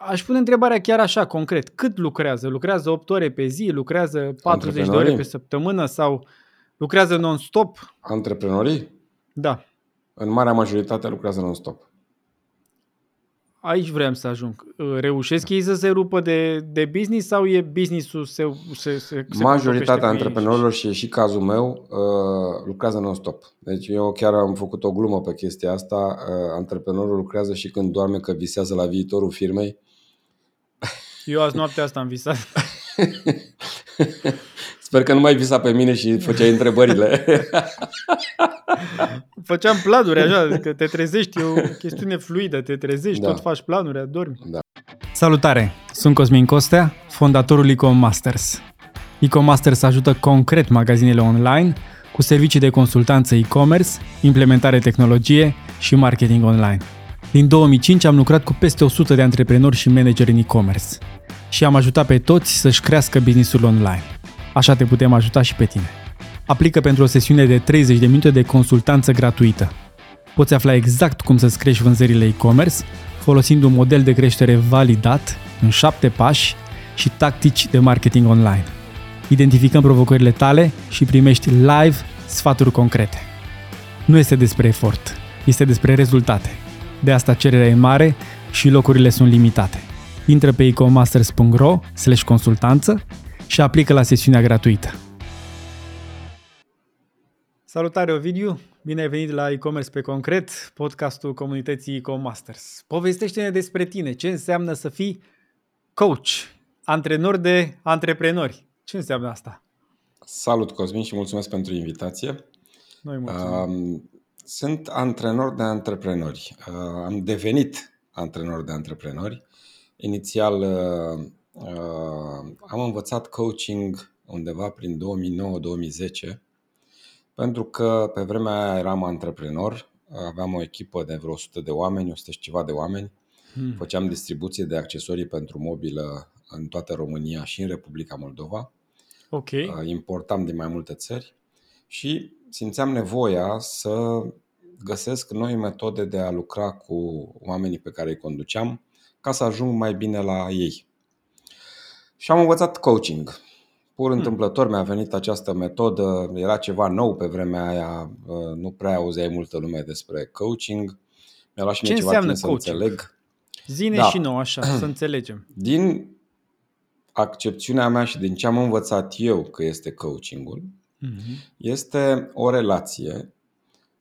aș pune întrebarea chiar așa, concret. Cât lucrează? Lucrează 8 ore pe zi? Lucrează 40 de ore pe săptămână? Sau lucrează non-stop? Antreprenorii? Da. În marea majoritate lucrează non-stop aici vreau să ajung. Reușesc ei să se rupă de, de business sau e business-ul se, se, se Majoritatea antreprenorilor și e și cazul meu uh, lucrează non-stop. Deci eu chiar am făcut o glumă pe chestia asta. Uh, antreprenorul lucrează și când doarme că visează la viitorul firmei. Eu azi noaptea asta am visat. Sper că nu mai visa pe mine și făceai întrebările. Făceam planuri așa, că te trezești, e o chestiune fluidă, te trezești, da. tot faci planuri, adormi. Da. Salutare! Sunt Cosmin Costea, fondatorul Ecom Masters. Ecom Masters ajută concret magazinele online cu servicii de consultanță e-commerce, implementare tehnologie și marketing online. Din 2005 am lucrat cu peste 100 de antreprenori și manageri în e-commerce și am ajutat pe toți să-și crească business-ul online. Așa te putem ajuta și pe tine. Aplică pentru o sesiune de 30 de minute de consultanță gratuită. Poți afla exact cum să-ți crești vânzările e-commerce folosind un model de creștere validat în 7 pași și tactici de marketing online. Identificăm provocările tale și primești live sfaturi concrete. Nu este despre efort, este despre rezultate. De asta cererea e mare și locurile sunt limitate. Intră pe ecomasters.ro consultanță și aplică la sesiunea gratuită. Salutare Ovidiu, bine ai venit la e-commerce pe concret, podcastul comunității e-comasters. Povestește-ne despre tine, ce înseamnă să fii coach, antrenor de antreprenori. Ce înseamnă asta? Salut Cosmin și mulțumesc pentru invitație. Noi mulțumim. Sunt antrenor de antreprenori. Am devenit antrenor de antreprenori. Inițial Uh, am învățat coaching undeva prin 2009-2010 pentru că pe vremea aia eram antreprenor, aveam o echipă de vreo 100 de oameni, 100 și ceva de oameni, hmm. făceam distribuție de accesorii pentru mobilă în toată România și în Republica Moldova. Ok. Uh, importam din mai multe țări și simțeam nevoia să găsesc noi metode de a lucra cu oamenii pe care îi conduceam ca să ajung mai bine la ei. Și am învățat coaching. Pur hmm. întâmplător mi-a venit această metodă, era ceva nou pe vremea aia, uh, nu prea auzeai multă lume despre coaching. Mi-a luat și Ce mie ceva timp coaching? să înțeleg. Zine da. și nou așa, să înțelegem. Din accepțiunea mea și din ce am învățat eu că este coachingul, mm-hmm. este o relație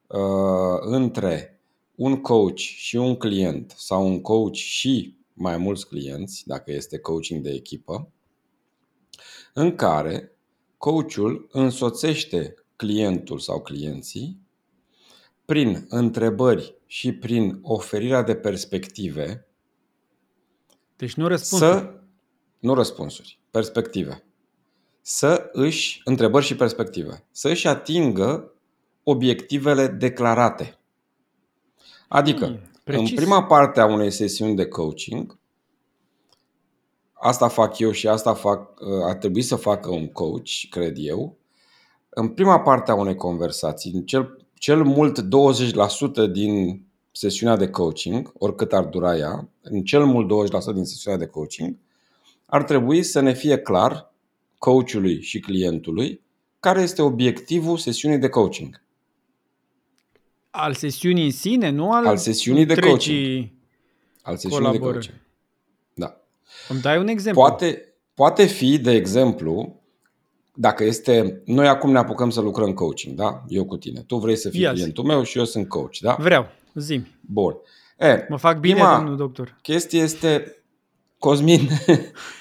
uh, între un coach și un client sau un coach și mai mulți clienți, dacă este coaching de echipă, în care coachul însoțește clientul sau clienții prin întrebări și prin oferirea de perspective. Deci nu răspunsuri. Să, nu răspunsuri, perspective. Să își, întrebări și perspective, să își atingă obiectivele declarate. Adică, hmm. Precis. În prima parte a unei sesiuni de coaching, asta fac eu și asta fac, uh, ar trebui să facă un coach, cred eu, în prima parte a unei conversații, cel, cel mult 20% din sesiunea de coaching, oricât ar dura ea, în cel mult 20% din sesiunea de coaching, ar trebui să ne fie clar coachului și clientului care este obiectivul sesiunii de coaching. Al sesiunii în sine, nu al, al sesiunii de coaching. Al sesiunii de coaching. Da. Îmi dai un exemplu? Poate, poate fi, de exemplu, dacă este... Noi acum ne apucăm să lucrăm coaching, da? Eu cu tine. Tu vrei să fii Ia clientul zi. meu și eu sunt coach, da? Vreau. Zi. Bun. E, mă fac bine, domnul doctor. Chestia este, Cosmin, uh,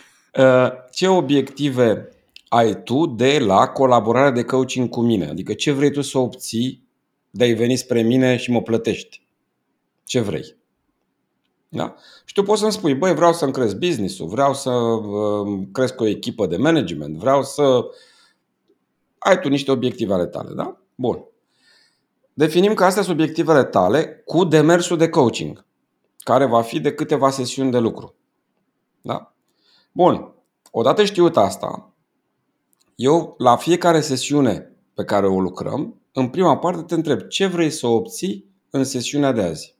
ce obiective ai tu de la colaborarea de coaching cu mine? Adică ce vrei tu să obții de a veni spre mine și mă plătești. Ce vrei. Da? Și tu poți să-mi spui, băi, vreau să-mi cresc business-ul, vreau să uh, cresc o echipă de management, vreau să... Ai tu niște obiective ale tale, da? Bun. Definim că astea sunt obiectivele tale cu demersul de coaching, care va fi de câteva sesiuni de lucru. Da? Bun. Odată știut asta, eu la fiecare sesiune pe care o lucrăm, în prima parte te întreb ce vrei să obții în sesiunea de azi.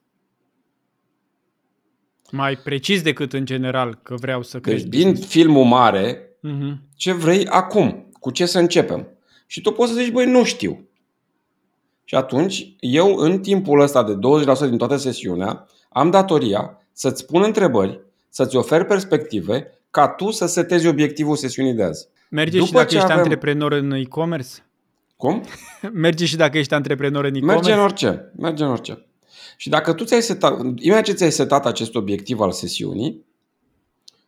Mai precis decât în general, că vreau să crezi. Deci din filmul mare, uh-huh. ce vrei acum? Cu ce să începem? Și tu poți să zici, băi, nu știu. Și atunci, eu în timpul ăsta de 20% din toată sesiunea, am datoria să-ți pun întrebări, să-ți ofer perspective, ca tu să setezi obiectivul sesiunii de azi. Merge După și dacă ești avem... antreprenor în e-commerce? Cum? Merge și dacă ești antreprenor în e-commerce? Merge în orice. Merge în orice. Și dacă tu ți-ai setat, imediat ce ți-ai setat acest obiectiv al sesiunii,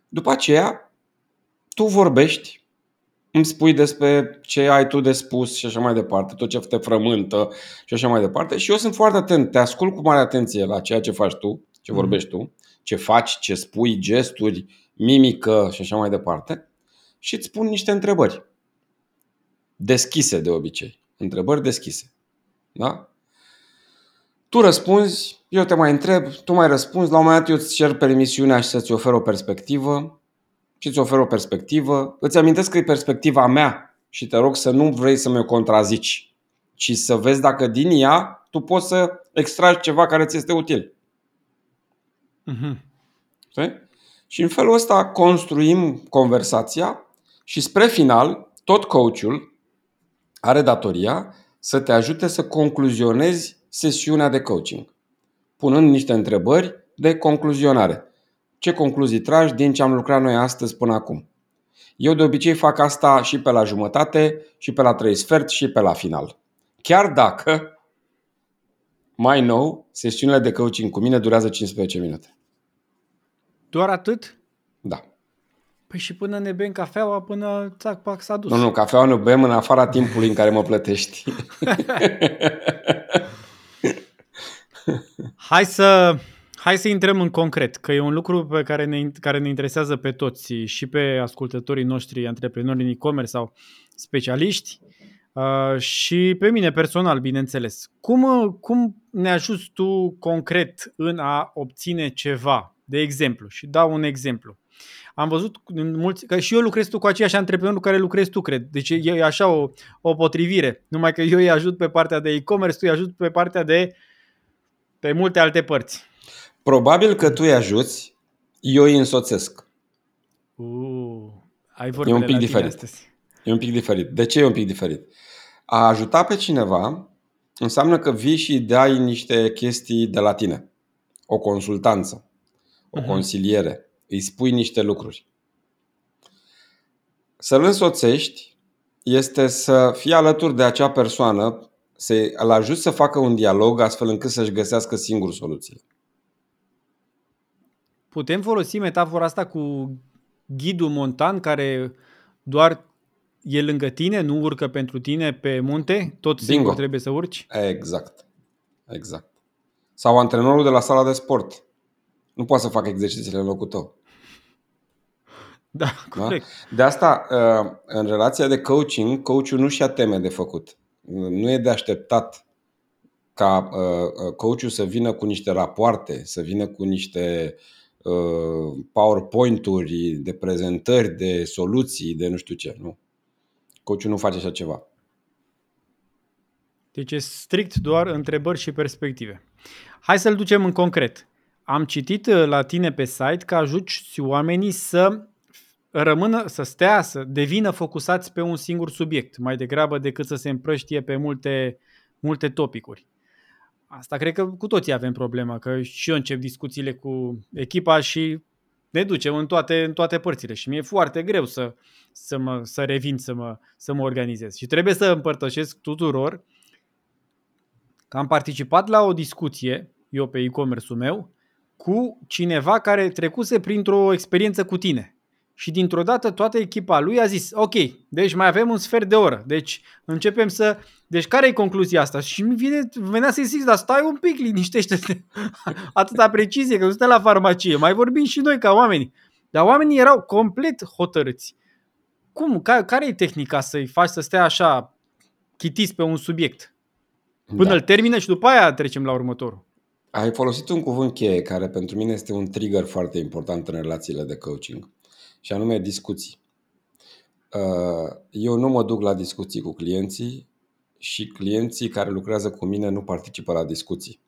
după aceea tu vorbești, îmi spui despre ce ai tu de spus și așa mai departe, tot ce te frământă și așa mai departe. Și eu sunt foarte atent, te ascult cu mare atenție la ceea ce faci tu, ce mhm. vorbești tu, ce faci, ce spui, gesturi, mimică și așa mai departe. Și îți pun niște întrebări. Deschise de obicei. Întrebări deschise. Da? Tu răspunzi, eu te mai întreb, tu mai răspunzi, la un moment dat eu îți cer permisiunea și să-ți ofer o perspectivă și îți ofer o perspectivă. Îți amintesc că e perspectiva mea și te rog să nu vrei să mi-o contrazici, ci să vezi dacă din ea tu poți să extragi ceva care ți este util. Uh-huh. Și în felul ăsta construim conversația și spre final, tot coachul are datoria să te ajute să concluzionezi sesiunea de coaching, punând niște întrebări de concluzionare. Ce concluzii tragi din ce am lucrat noi astăzi până acum? Eu de obicei fac asta și pe la jumătate, și pe la trei sfert, și pe la final. Chiar dacă, mai nou, sesiunile de coaching cu mine durează 15 minute. Doar atât? Da. Păi și până ne bem cafeaua, până țac, pac, s-a dus. Nu, nu, cafeaua nu bem în afara timpului în care mă plătești. hai să hai să intrăm în concret, că e un lucru pe care ne, care ne interesează pe toți și pe ascultătorii noștri, antreprenori în e-commerce sau specialiști uh, și pe mine personal, bineînțeles. Cum, cum ne ajuți tu concret în a obține ceva? De exemplu, și dau un exemplu. Am văzut în mulți, că și eu lucrez tu cu aceiași antreprenori cu care lucrezi tu, cred. Deci e așa o, o potrivire. Numai că eu îi ajut pe partea de e-commerce, tu îi ajut pe partea de pe multe alte părți. Probabil că tu îi ajuți, eu îi însoțesc. Uh, ai e un pic diferit. Astăzi. E un pic diferit. De ce e un pic diferit? A ajuta pe cineva înseamnă că vii și dai niște chestii de la tine. O consultanță, o uh-huh. consiliere, îi spui niște lucruri. Să-l însoțești este să fii alături de acea persoană, să-l ajut să facă un dialog astfel încât să-și găsească singur soluțiile. Putem folosi metafora asta cu ghidul montan care doar e lângă tine, nu urcă pentru tine pe munte, tot Bingo. singur trebuie să urci? Exact. Exact. Sau antrenorul de la sala de sport. Nu poate să facă exercițiile în locul tău. Da, corect. Da? De asta, uh, în relația de coaching, coachul nu și-a teme de făcut. Nu e de așteptat ca uh, uh, coachul să vină cu niște rapoarte, să vină cu niște PowerPoint-uri de prezentări, de soluții, de nu știu ce. Nu. Coachul nu face așa ceva. Deci e strict doar întrebări și perspective. Hai să-l ducem în concret. Am citit la tine pe site că ajuți oamenii să rămână, să stea, să devină focusați pe un singur subiect, mai degrabă decât să se împrăștie pe multe, multe topicuri. Asta cred că cu toții avem problema, că și eu încep discuțiile cu echipa și ne ducem în toate, în toate părțile și mi-e foarte greu să, să, mă, să revin, să mă, să mă organizez. Și trebuie să împărtășesc tuturor că am participat la o discuție, eu pe e-commerce-ul meu, cu cineva care trecuse printr-o experiență cu tine și dintr-o dată toată echipa lui a zis, ok, deci mai avem un sfert de oră, deci începem să... Deci care e concluzia asta? Și mi vine, venea să-i zic, dar stai un pic, liniștește-te. Atâta precizie, că nu stai la farmacie, mai vorbim și noi ca oameni. Dar oamenii erau complet hotărâți. Cum? Care e tehnica să-i faci să stea așa chitiți pe un subiect? Până da. îl termină și după aia trecem la următorul. Ai folosit un cuvânt cheie care pentru mine este un trigger foarte important în relațiile de coaching și anume discuții. Uh, eu nu mă duc la discuții cu clienții și clienții care lucrează cu mine nu participă la discuții.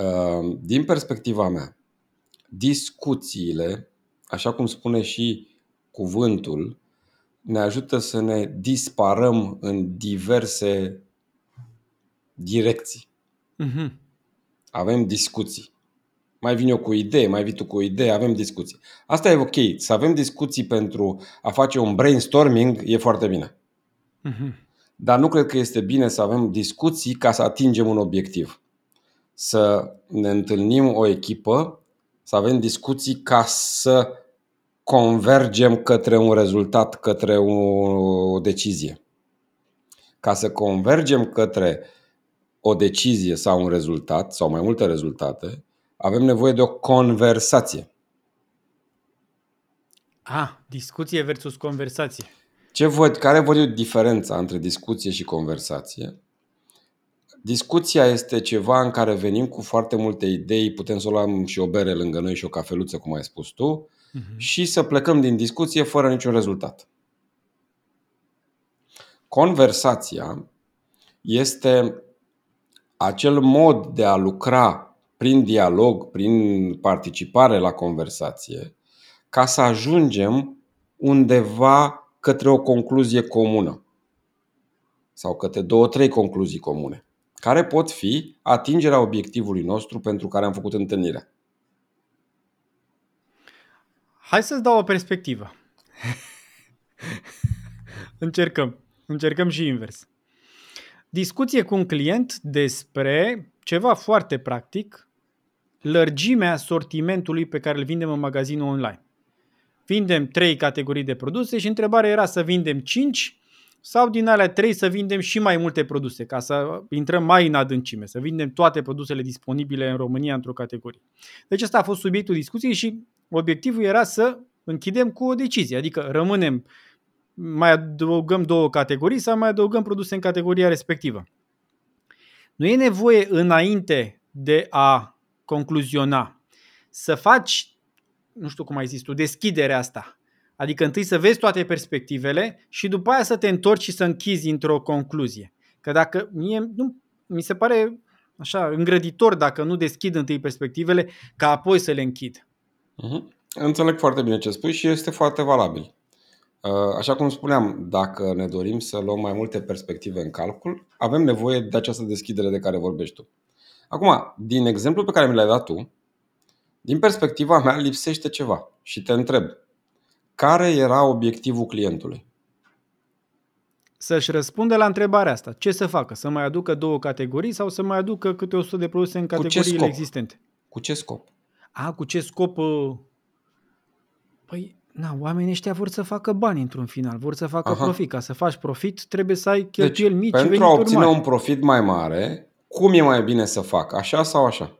Uh, din perspectiva mea, discuțiile, așa cum spune și cuvântul, ne ajută să ne disparăm în diverse direcții. Uh-huh. Avem discuții. Mai vin eu cu o idee, mai vii tu cu o idee, avem discuții. Asta e ok. Să avem discuții pentru a face un brainstorming e foarte bine. Uh-huh. Dar nu cred că este bine să avem discuții ca să atingem un obiectiv. Să ne întâlnim o echipă, să avem discuții ca să convergem către un rezultat, către o decizie. Ca să convergem către o decizie sau un rezultat, sau mai multe rezultate, avem nevoie de o conversație. Ah, discuție versus conversație. Ce văd, care văd eu diferența între discuție și conversație? Discuția este ceva în care venim cu foarte multe idei, putem să o luăm și o bere lângă noi și o cafeluță, cum ai spus tu, uh-huh. și să plecăm din discuție fără niciun rezultat. Conversația este acel mod de a lucra prin dialog, prin participare la conversație, ca să ajungem undeva către o concluzie comună sau către două, trei concluzii comune, care pot fi atingerea obiectivului nostru pentru care am făcut întâlnirea. Hai să-ți dau o perspectivă. Încercăm. Încercăm și invers. Discuție cu un client despre ceva foarte practic, lărgimea sortimentului pe care îl vindem în magazinul online. Vindem trei categorii de produse și întrebarea era să vindem 5 sau din alea trei să vindem și mai multe produse, ca să intrăm mai în adâncime, să vindem toate produsele disponibile în România într-o categorie. Deci asta a fost subiectul discuției și obiectivul era să închidem cu o decizie, adică rămânem, mai adăugăm două categorii sau mai adăugăm produse în categoria respectivă. Nu e nevoie înainte de a concluziona să faci, nu știu cum ai zis tu, deschiderea asta. Adică întâi să vezi toate perspectivele și după aia să te întorci și să închizi într-o concluzie. Că dacă mie, nu, mi se pare așa îngrăditor dacă nu deschid întâi perspectivele ca apoi să le închid. Uh-huh. Înțeleg foarte bine ce spui și este foarte valabil. Uh, așa cum spuneam, dacă ne dorim să luăm mai multe perspective în calcul, avem nevoie de această deschidere de care vorbești tu. Acum, din exemplu pe care mi l-ai dat tu, din perspectiva mea lipsește ceva și te întreb, care era obiectivul clientului? Să-și răspundă la întrebarea asta. Ce să facă? Să mai aducă două categorii sau să mai aducă câte 100 de produse în categoriile existente? Cu ce scop? A, cu ce scop? Uh, păi, na, oamenii ăștia vor să facă bani într-un final, vor să facă Aha. profit. Ca să faci profit, trebuie să ai cheltuieli deci, mici pentru a obține mari. un profit mai mare, cum e mai bine să fac? Așa sau așa?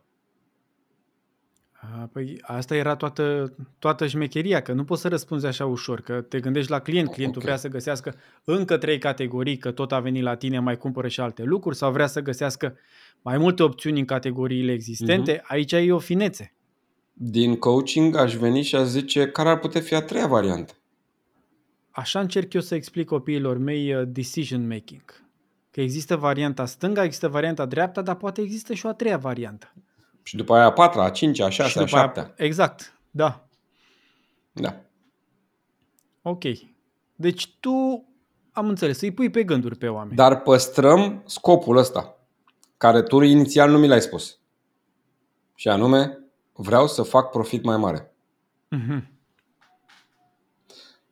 Păi asta era toată, toată șmecheria, că nu poți să răspunzi așa ușor, că te gândești la client, clientul okay. vrea să găsească încă trei categorii, că tot a venit la tine, mai cumpără și alte lucruri, sau vrea să găsească mai multe opțiuni în categoriile existente, uh-huh. aici e o finețe. Din coaching aș veni și aș zice care ar putea fi a treia variantă. Așa încerc eu să explic copiilor mei uh, decision making. Că există varianta stânga, există varianta dreapta, dar poate există și o a treia variantă. Și după aia a patra, a cincea, a șasea, a șaptea. Aia, exact, da. Da. Ok. Deci tu, am înțeles, îi pui pe gânduri pe oameni. Dar păstrăm scopul ăsta, care tu inițial nu mi l-ai spus. Și anume, vreau să fac profit mai mare. Uh-huh.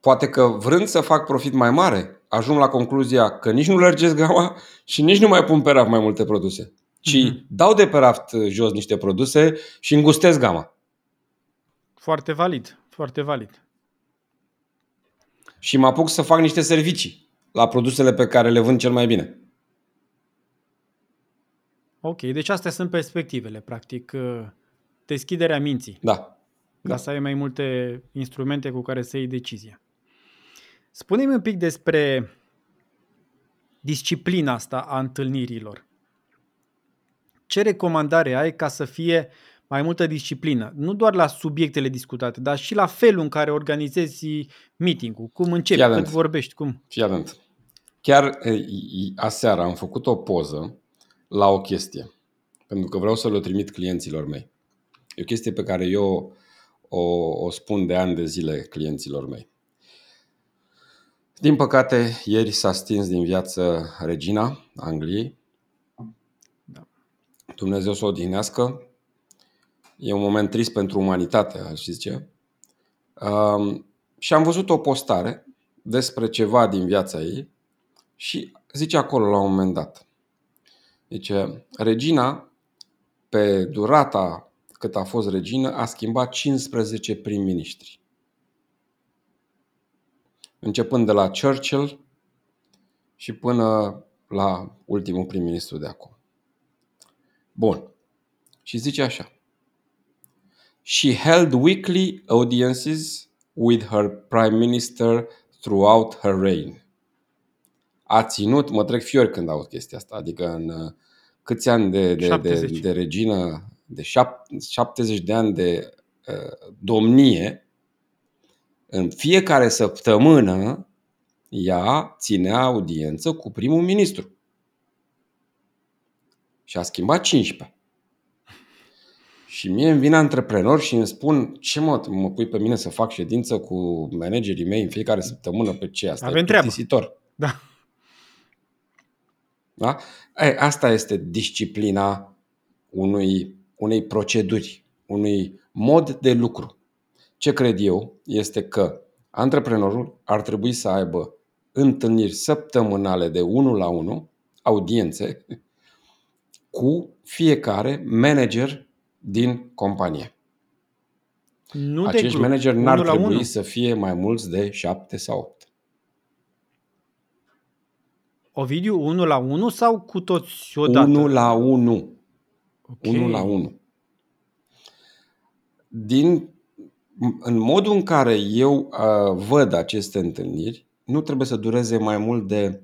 Poate că vrând să fac profit mai mare, ajung la concluzia că nici nu lărgesc gama și nici nu mai pun pe raft mai multe produse ci mm-hmm. dau de pe raft jos niște produse și îngustez gama. Foarte valid, foarte valid. Și mă apuc să fac niște servicii la produsele pe care le vând cel mai bine. Ok, deci astea sunt perspectivele, practic, uh, deschiderea minții. Da. Ca da. să ai mai multe instrumente cu care să iei decizia. Spune-mi un pic despre disciplina asta a întâlnirilor ce recomandare ai ca să fie mai multă disciplină? Nu doar la subiectele discutate, dar și la felul în care organizezi meeting-ul. Cum începi, Fii cât vorbești, cum? Fii atent. Chiar aseară am făcut o poză la o chestie, pentru că vreau să le trimit clienților mei. E o chestie pe care eu o, o spun de ani de zile clienților mei. Din păcate, ieri s-a stins din viață regina Angliei. Da. Dumnezeu să o odihnească. E un moment trist pentru umanitate, aș zice. Um, și am văzut o postare despre ceva din viața ei și zice acolo la un moment dat. Zice, regina, pe durata cât a fost regină, a schimbat 15 prim-ministri. Începând de la Churchill și până la ultimul prim-ministru de acum. Bun. Și zice așa. She held weekly audiences with her prime minister throughout her reign. A ținut, mă trec fiori când aud chestia asta, adică în uh, câți ani de, de, de, de regină, de 70 de ani de uh, domnie, în fiecare săptămână ea ținea audiență cu primul ministru. Și a schimbat 15. Și mie îmi vine antreprenor și îmi spun ce mă, mă pui pe mine să fac ședință cu managerii mei în fiecare săptămână pe ce asta Avem e treabă. Da. Da? E, asta este disciplina unui, unei proceduri, unui mod de lucru. Ce cred eu este că antreprenorul ar trebui să aibă întâlniri săptămânale de 1 la 1, audiențe, cu fiecare manager din companie. Nu Acești manageri n-ar trebui 1. să fie mai mulți de 7 sau 8. Ovidiu, 1 la 1 sau cu toți odată? 1 la 1. Okay. 1 la 1. Din, în modul în care eu uh, văd aceste întâlniri, nu trebuie să dureze mai mult de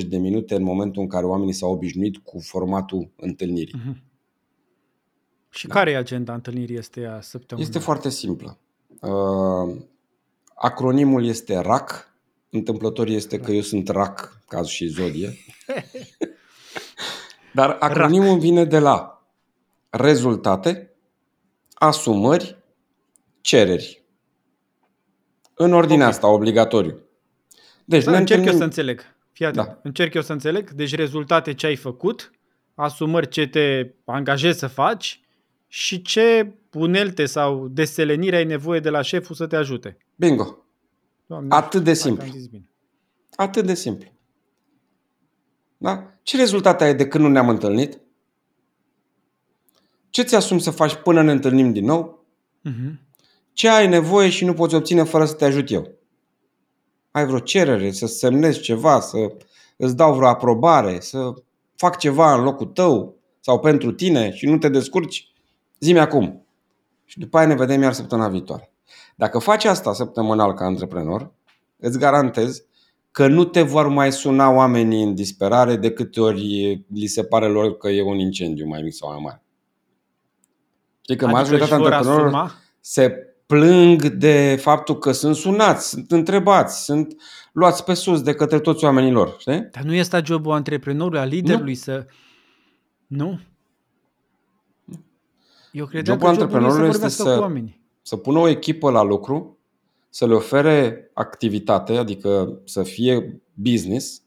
15-20 de minute în momentul în care oamenii s-au obișnuit cu formatul întâlnirii. Uh-huh. Și da. care e agenda întâlnirii este a săptămânii? Este foarte simplă. Uh, acronimul este RAC, Întâmplător este că eu sunt rac, caz și zodie. Dar acronimul rac. vine de la rezultate, asumări, cereri. În ordinea okay. asta, obligatoriu. Deci, da, încerc întâlnim... eu să înțeleg. Fii Da. Încerc eu să înțeleg. Deci rezultate ce ai făcut, asumări ce te angajezi să faci și ce unelte sau deselenire ai nevoie de la șeful să te ajute. Bingo. Doamne, Atât de simplu. Atât de simplu. Da? Ce rezultate ai de când nu ne-am întâlnit? Ce ți asumi să faci până ne întâlnim din nou? Uh-huh. Ce ai nevoie și nu poți obține fără să te ajut eu? Ai vreo cerere, să semnezi ceva, să îți dau vreo aprobare, să fac ceva în locul tău sau pentru tine și nu te descurci? Zi-mi acum. Și după aia ne vedem iar săptămâna viitoare. Dacă faci asta săptămânal ca antreprenor, îți garantez că nu te vor mai suna oamenii în disperare de câte ori li se pare lor că e un incendiu mai mic sau mai mare. Știi că adică majoritatea antreprenorilor se plâng de faptul că sunt sunați, sunt întrebați, sunt luați pe sus de către toți oamenii lor. Știi? Dar nu este jobul antreprenorului, a liderului nu. să... Nu? Eu credeam jobul că antreprenorului este să, cu oamenii să pună o echipă la lucru, să le ofere activitate, adică să fie business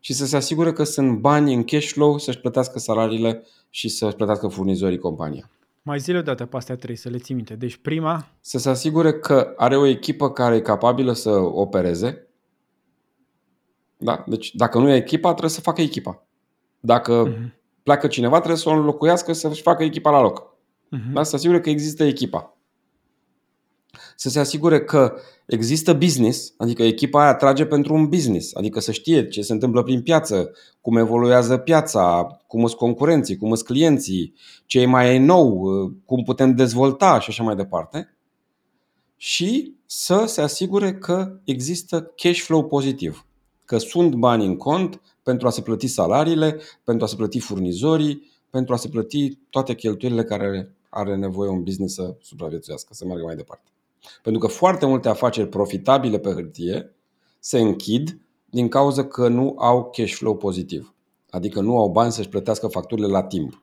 și să se asigure că sunt bani în cash flow să-și plătească salariile și să-și plătească furnizorii compania. Mai zile o dată pe astea trei, să le ții minte. Deci prima... Să se asigure că are o echipă care e capabilă să opereze. Da? Deci dacă nu e echipa, trebuie să facă echipa. Dacă uh-huh. pleacă cineva, trebuie să o înlocuiască să-și facă echipa la loc. Uh-huh. Da? Să se asigure că există echipa să se asigure că există business, adică echipa aia trage pentru un business, adică să știe ce se întâmplă prin piață, cum evoluează piața, cum sunt concurenții, cum sunt clienții, ce e mai nou, cum putem dezvolta și așa mai departe. Și să se asigure că există cash flow pozitiv, că sunt bani în cont pentru a se plăti salariile, pentru a se plăti furnizorii, pentru a se plăti toate cheltuielile care are nevoie un business să supraviețuiască, să meargă mai departe. Pentru că foarte multe afaceri profitabile pe hârtie se închid din cauza că nu au cash flow pozitiv. Adică nu au bani să-și plătească facturile la timp.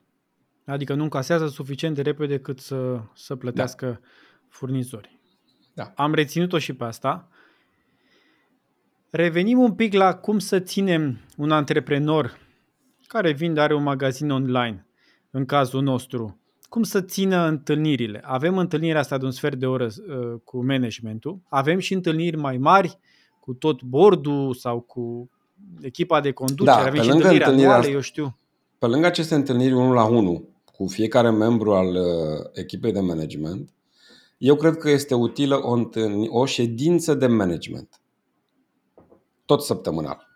Adică nu încasează suficient de repede cât să, să plătească da. furnizorii. Da. Am reținut-o și pe asta. Revenim un pic la cum să ținem un antreprenor care vinde, are un magazin online, în cazul nostru, cum să țină întâlnirile. Avem întâlnirea asta de un sfert de oră uh, cu managementul, avem și întâlniri mai mari cu tot bordul sau cu echipa de conducere, da, avem și întâlniri anuale, eu știu. Pe lângă aceste întâlniri 1 la 1 cu fiecare membru al uh, echipei de management, eu cred că este utilă o, întâlni, o ședință de management. Tot săptămânal.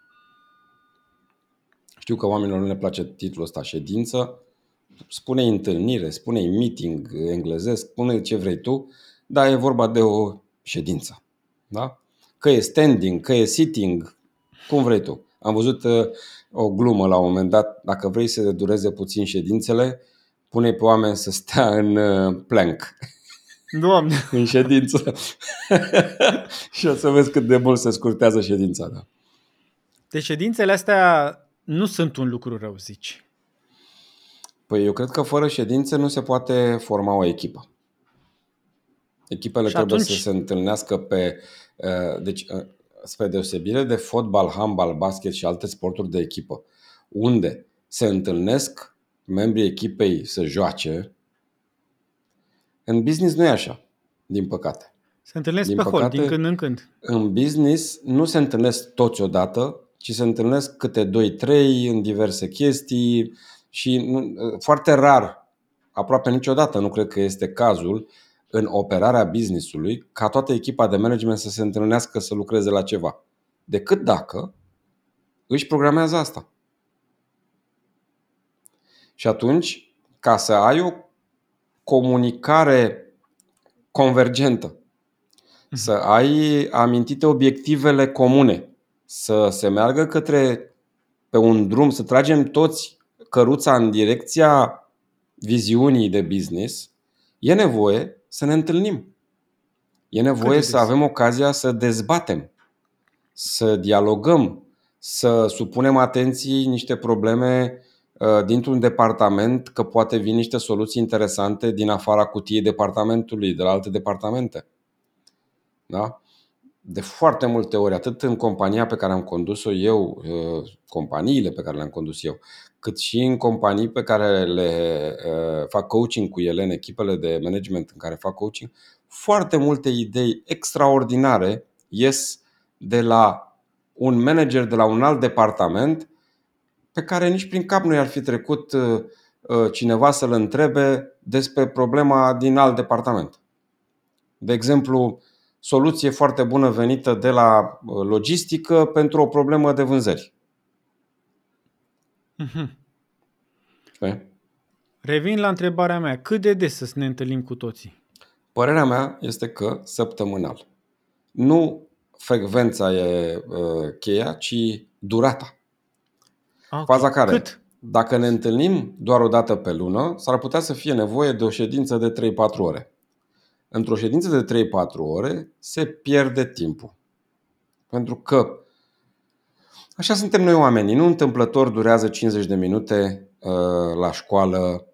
Știu că oamenilor nu le place titlul ăsta, ședință. Spune întâlnire, spune meeting englezesc, spune ce vrei tu, dar e vorba de o ședință. Da? Că e standing, că e sitting, cum vrei tu. Am văzut uh, o glumă la un moment dat, dacă vrei să dureze puțin ședințele, pune pe oameni să stea în uh, plank. Doamne! în ședință. și o să vezi cât de mult se scurtează ședința. Da. Deci ședințele astea nu sunt un lucru rău, zici. Păi eu cred că fără ședințe nu se poate forma o echipă. Echipele și trebuie atunci... să se întâlnească pe... Uh, deci, uh, spre deosebire de fotbal, handbal, basket și alte sporturi de echipă, unde se întâlnesc membrii echipei să joace, în business nu e așa, din păcate. Se întâlnesc din pe păcate, hol, din când în când. În business nu se întâlnesc toți odată, ci se întâlnesc câte 2-3 în diverse chestii și nu, foarte rar, aproape niciodată nu cred că este cazul în operarea businessului ca toată echipa de management să se întâlnească să lucreze la ceva. Decât dacă își programează asta. Și atunci, ca să ai o comunicare convergentă, mhm. să ai amintite obiectivele comune, să se meargă către pe un drum, să tragem toți căruța în direcția viziunii de business, e nevoie să ne întâlnim. E nevoie să avem ocazia să dezbatem, să dialogăm, să supunem atenții niște probleme uh, dintr-un departament, că poate vin niște soluții interesante din afara cutiei departamentului, de la alte departamente. Da? de foarte multe ori, atât în compania pe care am condus-o eu, uh, companiile pe care le-am condus eu, cât și în companii pe care le uh, fac coaching cu ele, în echipele de management în care fac coaching, foarte multe idei extraordinare ies de la un manager de la un alt departament pe care nici prin cap nu i-ar fi trecut uh, cineva să-l întrebe despre problema din alt departament. De exemplu, soluție foarte bună venită de la uh, logistică pentru o problemă de vânzări. Mm-hmm. Revin la întrebarea mea. Cât de des să ne întâlnim cu toții? Părerea mea este că săptămânal. Nu frecvența e uh, cheia, ci durata. Okay. Faza care, Cât? dacă ne întâlnim doar o dată pe lună, s-ar putea să fie nevoie de o ședință de 3-4 ore într-o ședință de 3-4 ore se pierde timpul. Pentru că așa suntem noi oamenii. Nu întâmplător durează 50 de minute uh, la școală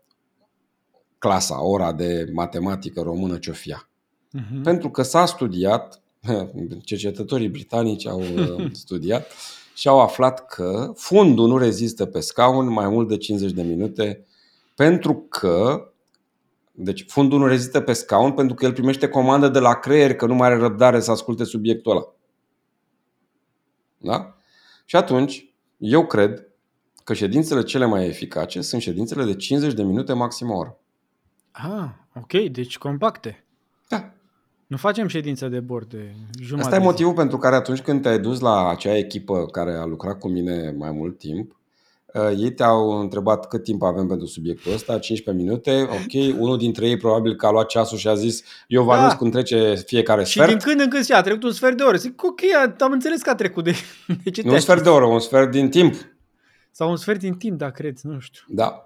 clasa, ora de matematică română ce-o fia. Uh-huh. Pentru că s-a studiat, cercetătorii britanici au uh, studiat și au aflat că fundul nu rezistă pe scaun mai mult de 50 de minute pentru că deci fundul nu rezistă pe scaun pentru că el primește comandă de la creier că nu mai are răbdare să asculte subiectul ăla. Da? Și atunci, eu cred că ședințele cele mai eficace sunt ședințele de 50 de minute maxim o oră. Ah, ok, deci compacte. Da. Nu facem ședință de bord de jumătate. Asta e motivul pentru care atunci când te-ai dus la acea echipă care a lucrat cu mine mai mult timp, Uh, ei te-au întrebat cât timp avem pentru subiectul ăsta, 15 minute, ok. Unul dintre ei probabil că a luat ceasul și a zis eu vă anunț da. cum trece fiecare sfert. Și din când în când a trecut un sfert de oră. Zic, ok, am înțeles că a trecut de, de ce Nu un sfert de oră, un sfert din timp. Sau un sfert din timp, da, cred, nu știu. Da.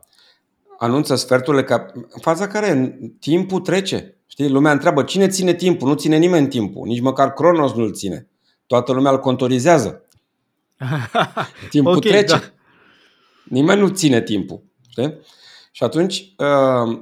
Anunță sferturile ca... În faza care timpul trece. Știi, lumea întreabă cine ține timpul, nu ține nimeni timpul, nici măcar Cronos nu-l ține. Toată lumea îl contorizează. timpul okay, trece. Da. Nimeni nu ține timpul. Știi? Și atunci, uh,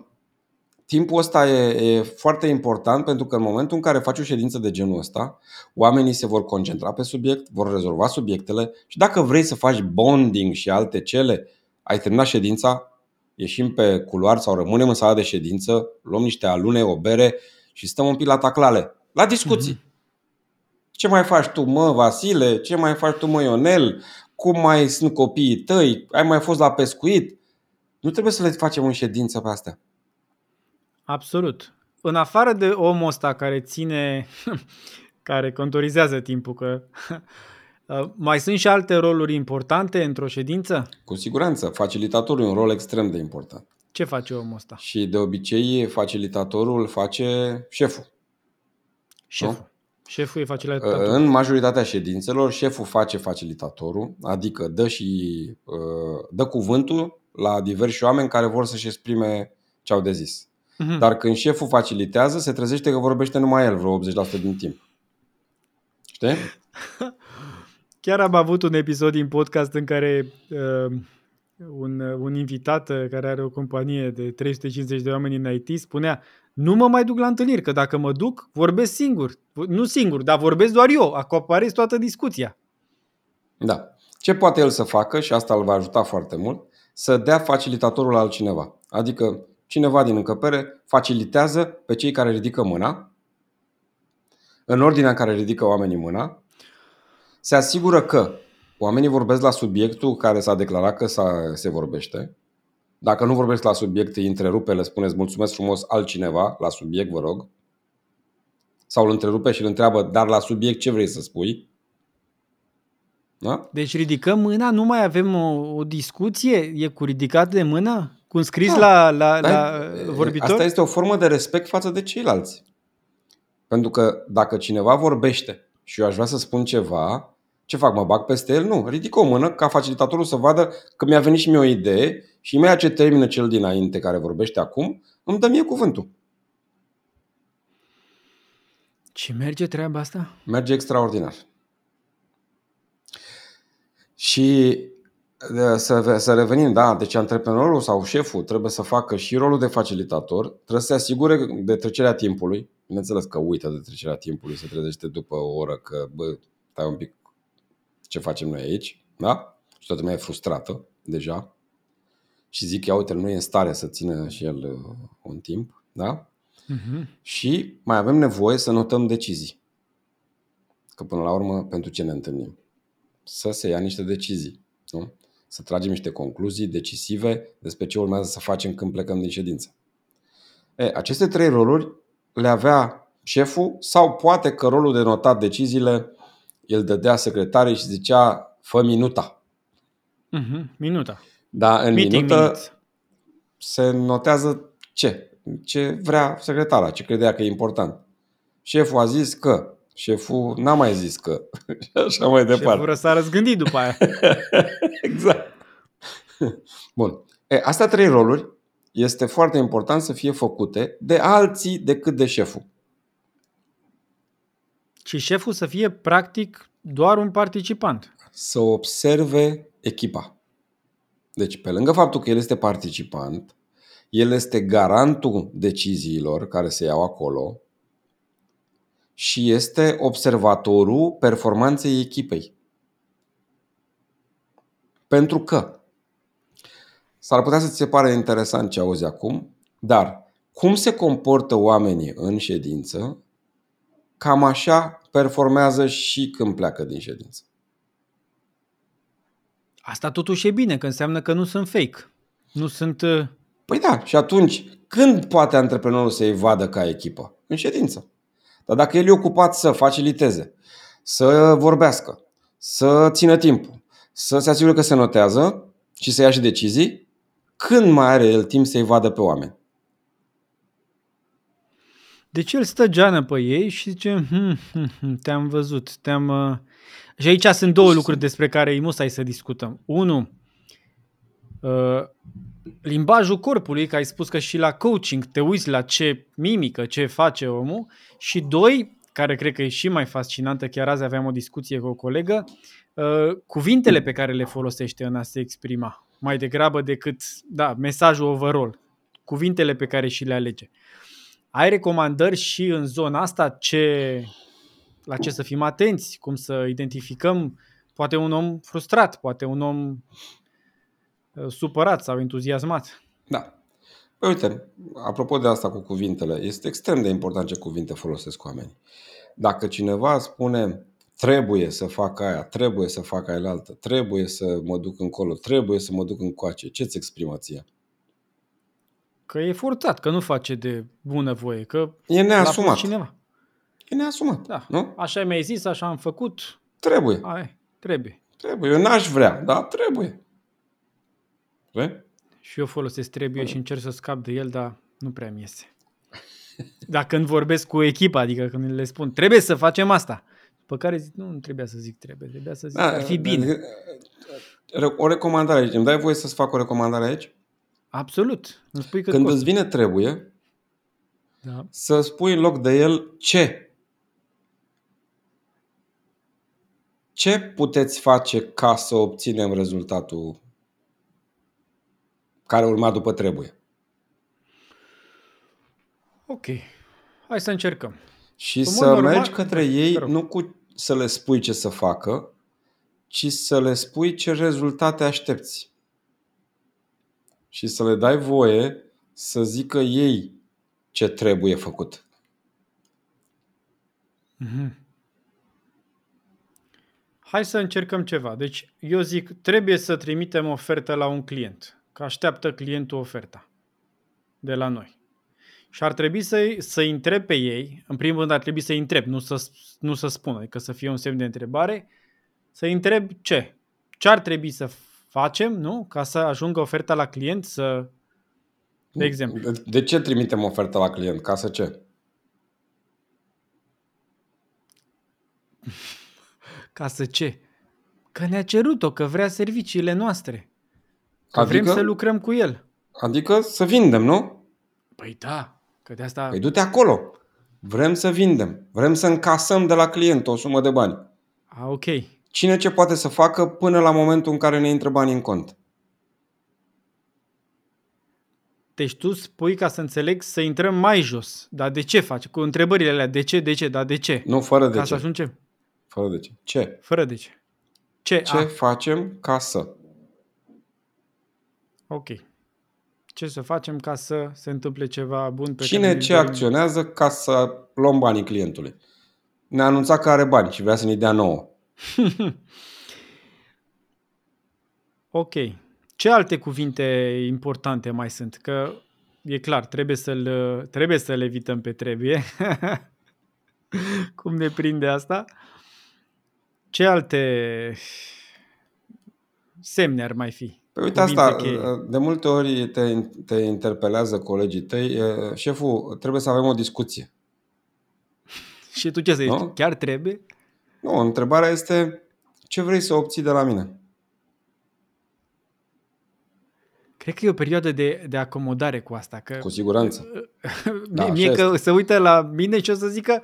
timpul ăsta e, e foarte important pentru că în momentul în care faci o ședință de genul ăsta, oamenii se vor concentra pe subiect, vor rezolva subiectele și dacă vrei să faci bonding și alte cele, ai terminat ședința, ieșim pe culoar sau rămânem în sala de ședință, luăm niște alune, o bere și stăm un pic la taclale, la discuții. Mm-hmm. Ce mai faci tu, mă, Vasile? Ce mai faci tu, mă, Ionel? Cum mai sunt copiii tăi? Ai mai fost la pescuit? Nu trebuie să le facem în ședință pe astea. Absolut. În afară de omul ăsta care ține, care contorizează timpul, că mai sunt și alte roluri importante într-o ședință? Cu siguranță. Facilitatorul e un rol extrem de important. Ce face omul ăsta? Și de obicei facilitatorul face șeful. Șeful. Nu? Șeful e facilitatorul. În majoritatea ședințelor, șeful face facilitatorul, adică dă și dă cuvântul la diversi oameni care vor să-și exprime ce au de zis. Uh-huh. Dar când șeful facilitează, se trezește că vorbește numai el vreo 80% din timp. Știi? Chiar am avut un episod din podcast în care uh, un, un invitat uh, care are o companie de 350 de oameni în IT spunea nu mă mai duc la întâlniri, că dacă mă duc, vorbesc singur. Nu singur, dar vorbesc doar eu, acoparez toată discuția. Da. Ce poate el să facă, și asta îl va ajuta foarte mult, să dea facilitatorul altcineva. Adică cineva din încăpere facilitează pe cei care ridică mâna, în ordinea în care ridică oamenii mâna, se asigură că oamenii vorbesc la subiectul care s-a declarat că se vorbește. Dacă nu vorbesc la subiect, îi întrerupe, le spuneți mulțumesc frumos altcineva la subiect, vă rog. Sau îl întrerupe și îl întreabă, dar la subiect ce vrei să spui? Da? Deci ridicăm mâna, nu mai avem o, o discuție? E cu ridicat de mână? Cu un scris da. la, la, la vorbitor? Asta este o formă de respect față de ceilalți. Pentru că dacă cineva vorbește și eu aș vrea să spun ceva, ce fac? Mă bag peste el? Nu. Ridic o mână ca facilitatorul să vadă că mi-a venit și mie o idee și imediat ce termină cel dinainte care vorbește acum, îmi dă mie cuvântul. Și merge treaba asta? Merge extraordinar. Și să, să revenim, da, deci antreprenorul sau șeful trebuie să facă și rolul de facilitator, trebuie să se asigure de trecerea timpului, bineînțeles că uită de trecerea timpului, se trezește după o oră că, bă, stai un pic, ce facem noi aici, da? Și toată lumea e frustrată deja și zic, ia uite, nu e în stare să țină și el uh, un timp, da? Uh-huh. Și mai avem nevoie să notăm decizii. Că până la urmă, pentru ce ne întâlnim? Să se ia niște decizii, nu? Să tragem niște concluzii decisive despre ce urmează să facem când plecăm din ședință. E, aceste trei roluri le avea șeful sau poate că rolul de notat deciziile el dădea secretarii și zicea fă minuta. Uh-huh, minuta. Da, în Meeting minută minutes. se notează ce? Ce vrea secretara, ce credea că e important. Șeful a zis că, șeful n-a mai zis că și așa mai departe. Șeful s-a răzgândit după aia. exact. Bun. E, astea trei roluri este foarte important să fie făcute de alții decât de șeful. Și șeful să fie practic doar un participant. Să observe echipa. Deci, pe lângă faptul că el este participant, el este garantul deciziilor care se iau acolo și este observatorul performanței echipei. Pentru că s-ar putea să ți se pare interesant ce auzi acum, dar cum se comportă oamenii în ședință, cam așa performează și când pleacă din ședință. Asta totuși e bine, că înseamnă că nu sunt fake. Nu sunt... Uh, păi da, și atunci, când poate antreprenorul să-i vadă ca echipă? În ședință. Dar dacă el e ocupat să faciliteze, să vorbească, să țină timpul, să se asigure că se notează și să ia și decizii, când mai are el timp să-i vadă pe oameni? Deci el stă geană pe ei și zice, hm, hm, hm, te-am văzut, te-am... Uh... Și aici sunt două lucruri despre care îi musai să discutăm. Unu, uh, limbajul corpului, că ai spus că și la coaching te uiți la ce mimică, ce face omul. Și doi, care cred că e și mai fascinantă, chiar azi aveam o discuție cu o colegă, uh, cuvintele pe care le folosește în a se exprima. mai degrabă decât, da, mesajul overall, cuvintele pe care și le alege. Ai recomandări și în zona asta ce, la ce să fim atenți, cum să identificăm poate un om frustrat, poate un om uh, supărat sau entuziasmat. Da. Păi uite, apropo de asta cu cuvintele, este extrem de important ce cuvinte folosesc oamenii. Dacă cineva spune trebuie să fac aia, trebuie să fac aia altă, trebuie să mă duc încolo, trebuie să mă duc încoace, ce-ți exprimă ție? Că e forțat, că nu face de bună voie, că e neasumat. cineva. E neasumat, da. nu? Așa mi-ai zis, așa am făcut. Trebuie. Ai, trebuie. Trebuie. Eu n-aș vrea, dar trebuie. Vrei? Și eu folosesc trebuie și încerc să scap de el, dar nu prea mi iese. Dacă când vorbesc cu echipa, adică când le spun, trebuie să facem asta. Pe care zic, nu, nu trebuia să zic trebuie, trebuia să zic, da, ar fi bine. O recomandare aici. Îmi dai voie să-ți fac o recomandare aici? Absolut. Îmi spui Când costă. îți vine trebuie, da. să spui în loc de el ce. Ce puteți face ca să obținem rezultatul care urma după trebuie? Ok. Hai să încercăm. Și în să normal, mergi către ei, nu cu să le spui ce să facă, ci să le spui ce rezultate aștepți și să le dai voie să zică ei ce trebuie făcut. Mm-hmm. Hai să încercăm ceva. Deci eu zic, trebuie să trimitem ofertă la un client, că așteaptă clientul oferta de la noi. Și ar trebui să, să întreb pe ei, în primul rând ar trebui să-i întreb, nu să, nu să spună, adică să fie un semn de întrebare, să-i întreb ce? Ce ar trebui să facem, nu? Ca să ajungă oferta la client să... De exemplu. De, de ce trimitem oferta la client? Ca să ce? Ca să ce? Că ne-a cerut-o, că vrea serviciile noastre. Că adică, vrem să lucrăm cu el. Adică să vindem, nu? Păi da, că de asta... Păi du-te acolo. Vrem să vindem. Vrem să încasăm de la client o sumă de bani. A, ok. Cine ce poate să facă până la momentul în care ne intră banii în cont? Deci tu spui ca să înțeleg să intrăm mai jos. Dar de ce faci? Cu întrebările alea. De ce, de ce, dar de ce? Nu, fără de ca ce. să ajungem. Fără de ce. Ce? Fără de ce. Ce, ce facem ca să? Ok. Ce să facem ca să se întâmple ceva bun pe Cine ce acționează ca să luăm banii clientului? Ne-a anunțat că are bani și vrea să ne dea nouă. ok. Ce alte cuvinte importante mai sunt? Că e clar, trebuie să-l, trebuie să-l evităm pe trebuie. Cum ne prinde asta? Ce alte semne ar mai fi? Păi uite asta, cheie? de multe ori te, te interpelează colegii tăi, șeful, trebuie să avem o discuție. Și tu ce să zici? Chiar trebuie? Nu, întrebarea este ce vrei să obții de la mine? Cred că e o perioadă de, de acomodare cu asta. Că, cu siguranță. da, mie că se uită la mine și o să zică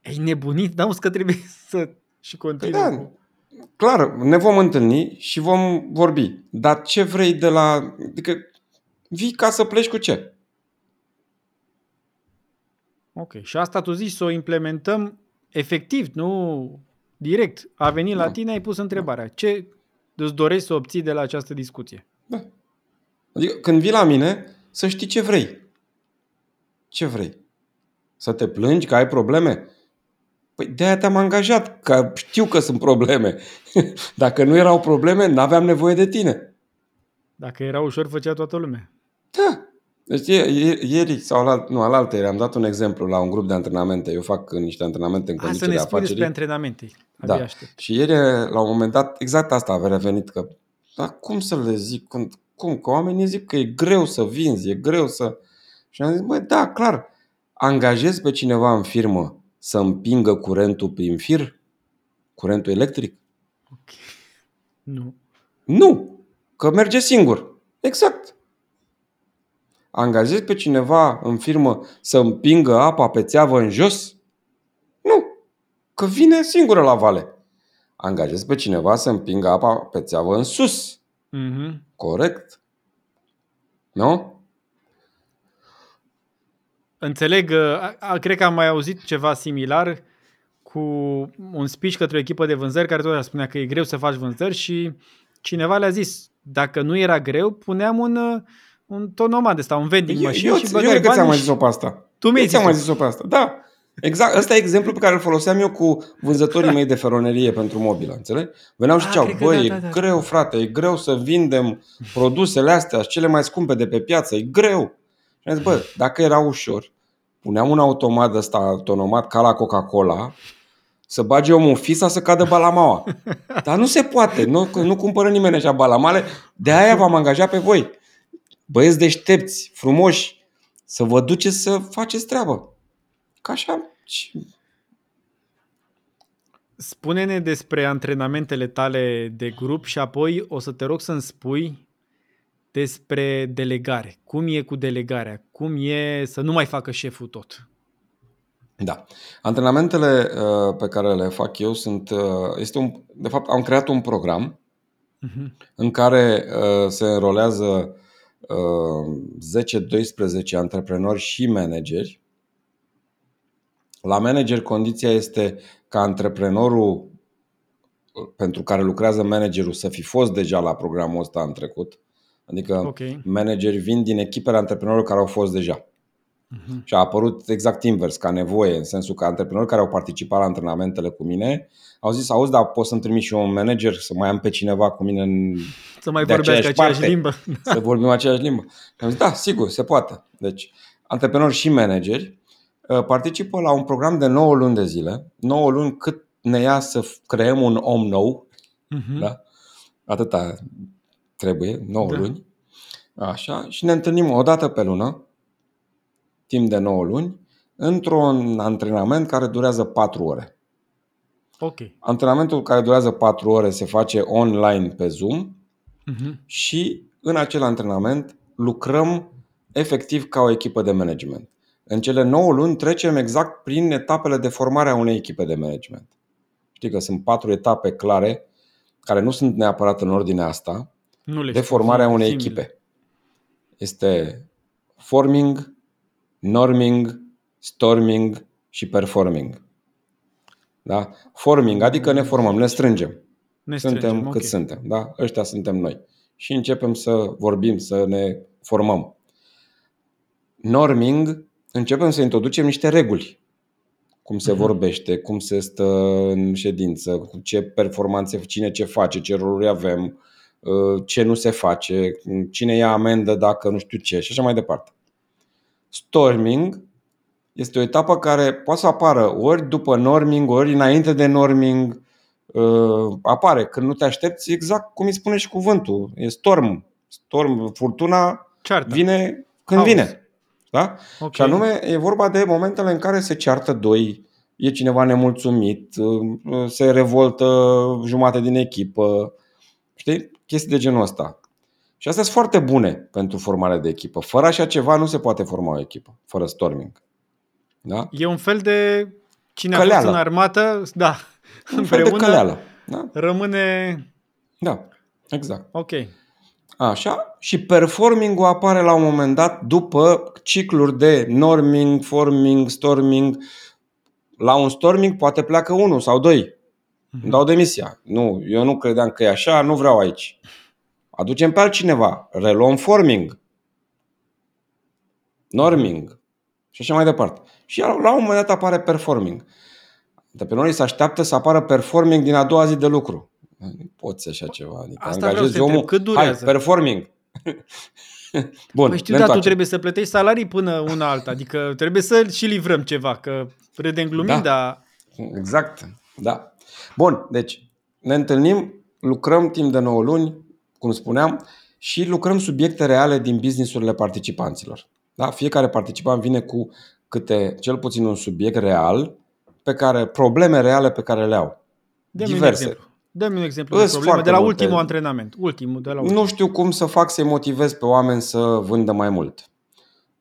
e nebunit, n că trebuie să și continuu. Păi da, clar, ne vom întâlni și vom vorbi. Dar ce vrei de la... Adică vii ca să pleci cu ce? Ok. Și asta tu zici să o implementăm efectiv, nu direct. A venit da. la tine, ai pus întrebarea. Ce îți dorești să obții de la această discuție? Da. Adică când vii la mine, să știi ce vrei. Ce vrei? Să te plângi că ai probleme? Păi de-aia te-am angajat, că știu că sunt probleme. Dacă nu erau probleme, n-aveam nevoie de tine. Dacă era ușor, făcea toată lumea. Da. Deci ieri sau la, nu, alaltă ieri am dat un exemplu la un grup de antrenamente. Eu fac niște antrenamente în condiții de afaceri. Să ne spui despre antrenamente. da. Aștept. Și ieri, la un moment dat, exact asta a revenit. Că, dar cum să le zic? Cum, cum? Că oamenii zic că e greu să vinzi, e greu să... Și am zis, băi, da, clar, angajezi pe cineva în firmă să împingă curentul prin fir? Curentul electric? Ok. Nu. Nu, că merge singur. Exact. Angajezi pe cineva în firmă să împingă apa pe țeavă în jos? Nu, că vine singură la vale. Angajezi pe cineva să împingă apa pe țeavă în sus. Mm-hmm. Corect? Nu? Înțeleg, uh, cred că am mai auzit ceva similar cu un speech către o echipă de vânzări care tot spunea că e greu să faci vânzări și cineva le-a zis, dacă nu era greu, puneam un, uh, un tonomat de asta, un vending machine eu, și băgai Eu, eu ți-am mai zis-o pe asta. Tu mi-ai zis-o. mai zis-o pe asta, da. Exact, ăsta e exemplul pe care îl foloseam eu cu vânzătorii mei de feronerie pentru mobilă, înțeleg? Veneau și ah, ziceau, băi, da, da, da. e greu, frate, e greu să vindem produsele astea, cele mai scumpe de pe piață, e greu. Și am zis, bă, dacă era ușor, puneam un automat ăsta autonomat ca la Coca-Cola, să bage omul în fisa să cadă balamaua. Dar nu se poate, nu, nu cumpără nimeni așa balamale, de aia v-am angajat pe voi. Băieți deștepți, frumoși, să vă duceți să faceți treabă. Ca așa. Spune-ne despre antrenamentele tale de grup și apoi o să te rog să-mi spui despre delegare. Cum e cu delegarea? Cum e să nu mai facă șeful tot? Da. Antrenamentele uh, pe care le fac eu sunt. Uh, este un, de fapt, am creat un program uh-huh. în care uh, se înrolează uh, 10-12 antreprenori și manageri. La manager, condiția este ca antreprenorul pentru care lucrează managerul să fi fost deja la programul ăsta în trecut. Adică okay. manageri vin din echipele antreprenorilor care au fost deja. Uh-huh. Și a apărut exact invers, ca nevoie, în sensul că antreprenorii care au participat la antrenamentele cu mine au zis, auzi, dar pot să-mi trimit și eu un manager să mai am pe cineva cu mine în Să mai vorbească aceeași parte, limbă. Să vorbim aceeași limbă. Și am zis, da, sigur, se poate. Deci, antreprenori și manageri uh, participă la un program de 9 luni de zile, 9 luni cât ne ia să creăm un om nou, uh-huh. da? atâta trebuie, 9 da. luni, așa, și ne întâlnim o dată pe lună, timp de 9 luni, într-un antrenament care durează 4 ore. Ok. Antrenamentul care durează 4 ore se face online pe Zoom uh-huh. și în acel antrenament lucrăm efectiv ca o echipă de management. În cele 9 luni trecem exact prin etapele de formare a unei echipe de management. Știi că sunt patru etape clare, care nu sunt neapărat în ordinea asta, nu le de formare a unei echipe. Este forming, norming, storming și performing. Da? Forming, adică ne formăm, ne strângem. Ne suntem strângem, cât okay. suntem. Da? Ăștia suntem noi. Și începem să vorbim, să ne formăm. Norming, începem să introducem niște reguli. Cum se uh-huh. vorbește, cum se stă în ședință, cu ce performanțe, cine ce face, ce roluri avem, uh, ce nu se face, cine ia amendă dacă nu știu ce și așa mai departe. Storming este o etapă care poate să apară ori după norming, ori înainte de norming. Uh, apare când nu te aștepți exact cum îi spune și cuvântul. E storm. Storm, furtuna ceartă. vine când House. vine. Da? Okay. Și anume e vorba de momentele în care se ceartă doi, e cineva nemulțumit, uh, se revoltă jumate din echipă, știi? Chestii de genul ăsta. Și astea sunt foarte bune pentru formarea de echipă. Fără așa ceva nu se poate forma o echipă, fără storming. Da? E un fel de cine căleală. a fost în armată, da, un împreună fel de căleală. Da? rămâne... Da, exact. Ok. Așa, și performing-ul apare la un moment dat după cicluri de norming, forming, storming. La un storming poate pleacă unul sau doi. Mm-hmm. Îmi dau demisia. Nu, eu nu credeam că e așa, nu vreau aici. Aducem pe altcineva. Reluăm forming. Norming. Și așa mai departe. Și la un moment dat apare performing. Antreprenorii se așteaptă să apară performing din a doua zi de lucru. Nu poți așa ceva. Adică Asta angajezi omul. Cât durează? Hai, performing. Bun, păi știu, dar tu trebuie să plătești salarii până una alta. Adică trebuie să și livrăm ceva, că râdem glumind, da. dar... Exact, da. Bun, deci ne întâlnim, lucrăm timp de 9 luni, cum spuneam, și lucrăm subiecte reale din businessurile participanților. Da? Fiecare participant vine cu câte, cel puțin un subiect real, pe care, probleme reale pe care le au. Dă-mi Diverse. Un exemplu. Dă-mi un exemplu de probleme de la multe. ultimul antrenament. Ultimul, de la ultimul. Nu știu cum să fac să-i motivez pe oameni să vândă mai mult.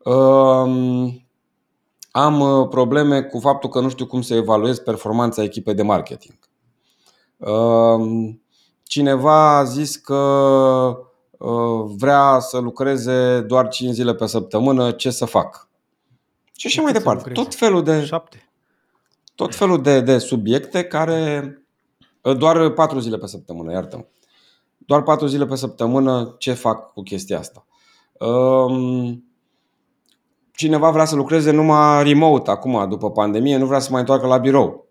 Um, am uh, probleme cu faptul că nu știu cum să evaluez performanța echipei de marketing. Um, cineva a zis că uh, vrea să lucreze doar 5 zile pe săptămână, ce să fac? Și așa mai departe. Tot felul de. Șapte. Tot felul de, de subiecte care. Uh, doar 4 zile pe săptămână, iartă Doar 4 zile pe săptămână, ce fac cu chestia asta? Um, cineva vrea să lucreze numai remote acum, după pandemie, nu vrea să mai întoarcă la birou.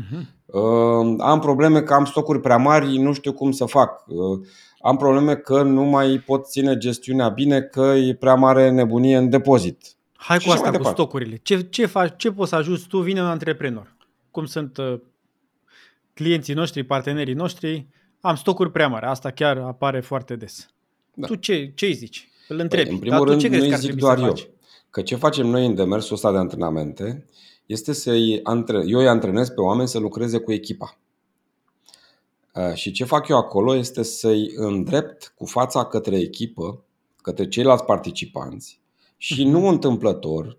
Uh-huh. Am probleme că am stocuri prea mari, nu știu cum să fac. Uh, am probleme că nu mai pot ține gestiunea bine, că e prea mare nebunie în depozit. Hai cu asta, cu stocurile. Ce, ce, faci, ce poți să ajuți tu? Vine un antreprenor. Cum sunt uh, clienții noștri, partenerii noștri, am stocuri prea mari. Asta chiar apare foarte des. Da. Tu ce, ce îi zici? Îl întrebi. Păi, în primul Dar rând, nu îi zic doar eu. Că ce facem noi în demersul ăsta de antrenamente este să antre... eu îi antrenez pe oameni să lucreze cu echipa. Și ce fac eu acolo este să-i îndrept cu fața către echipă, către ceilalți participanți și mhm. nu întâmplător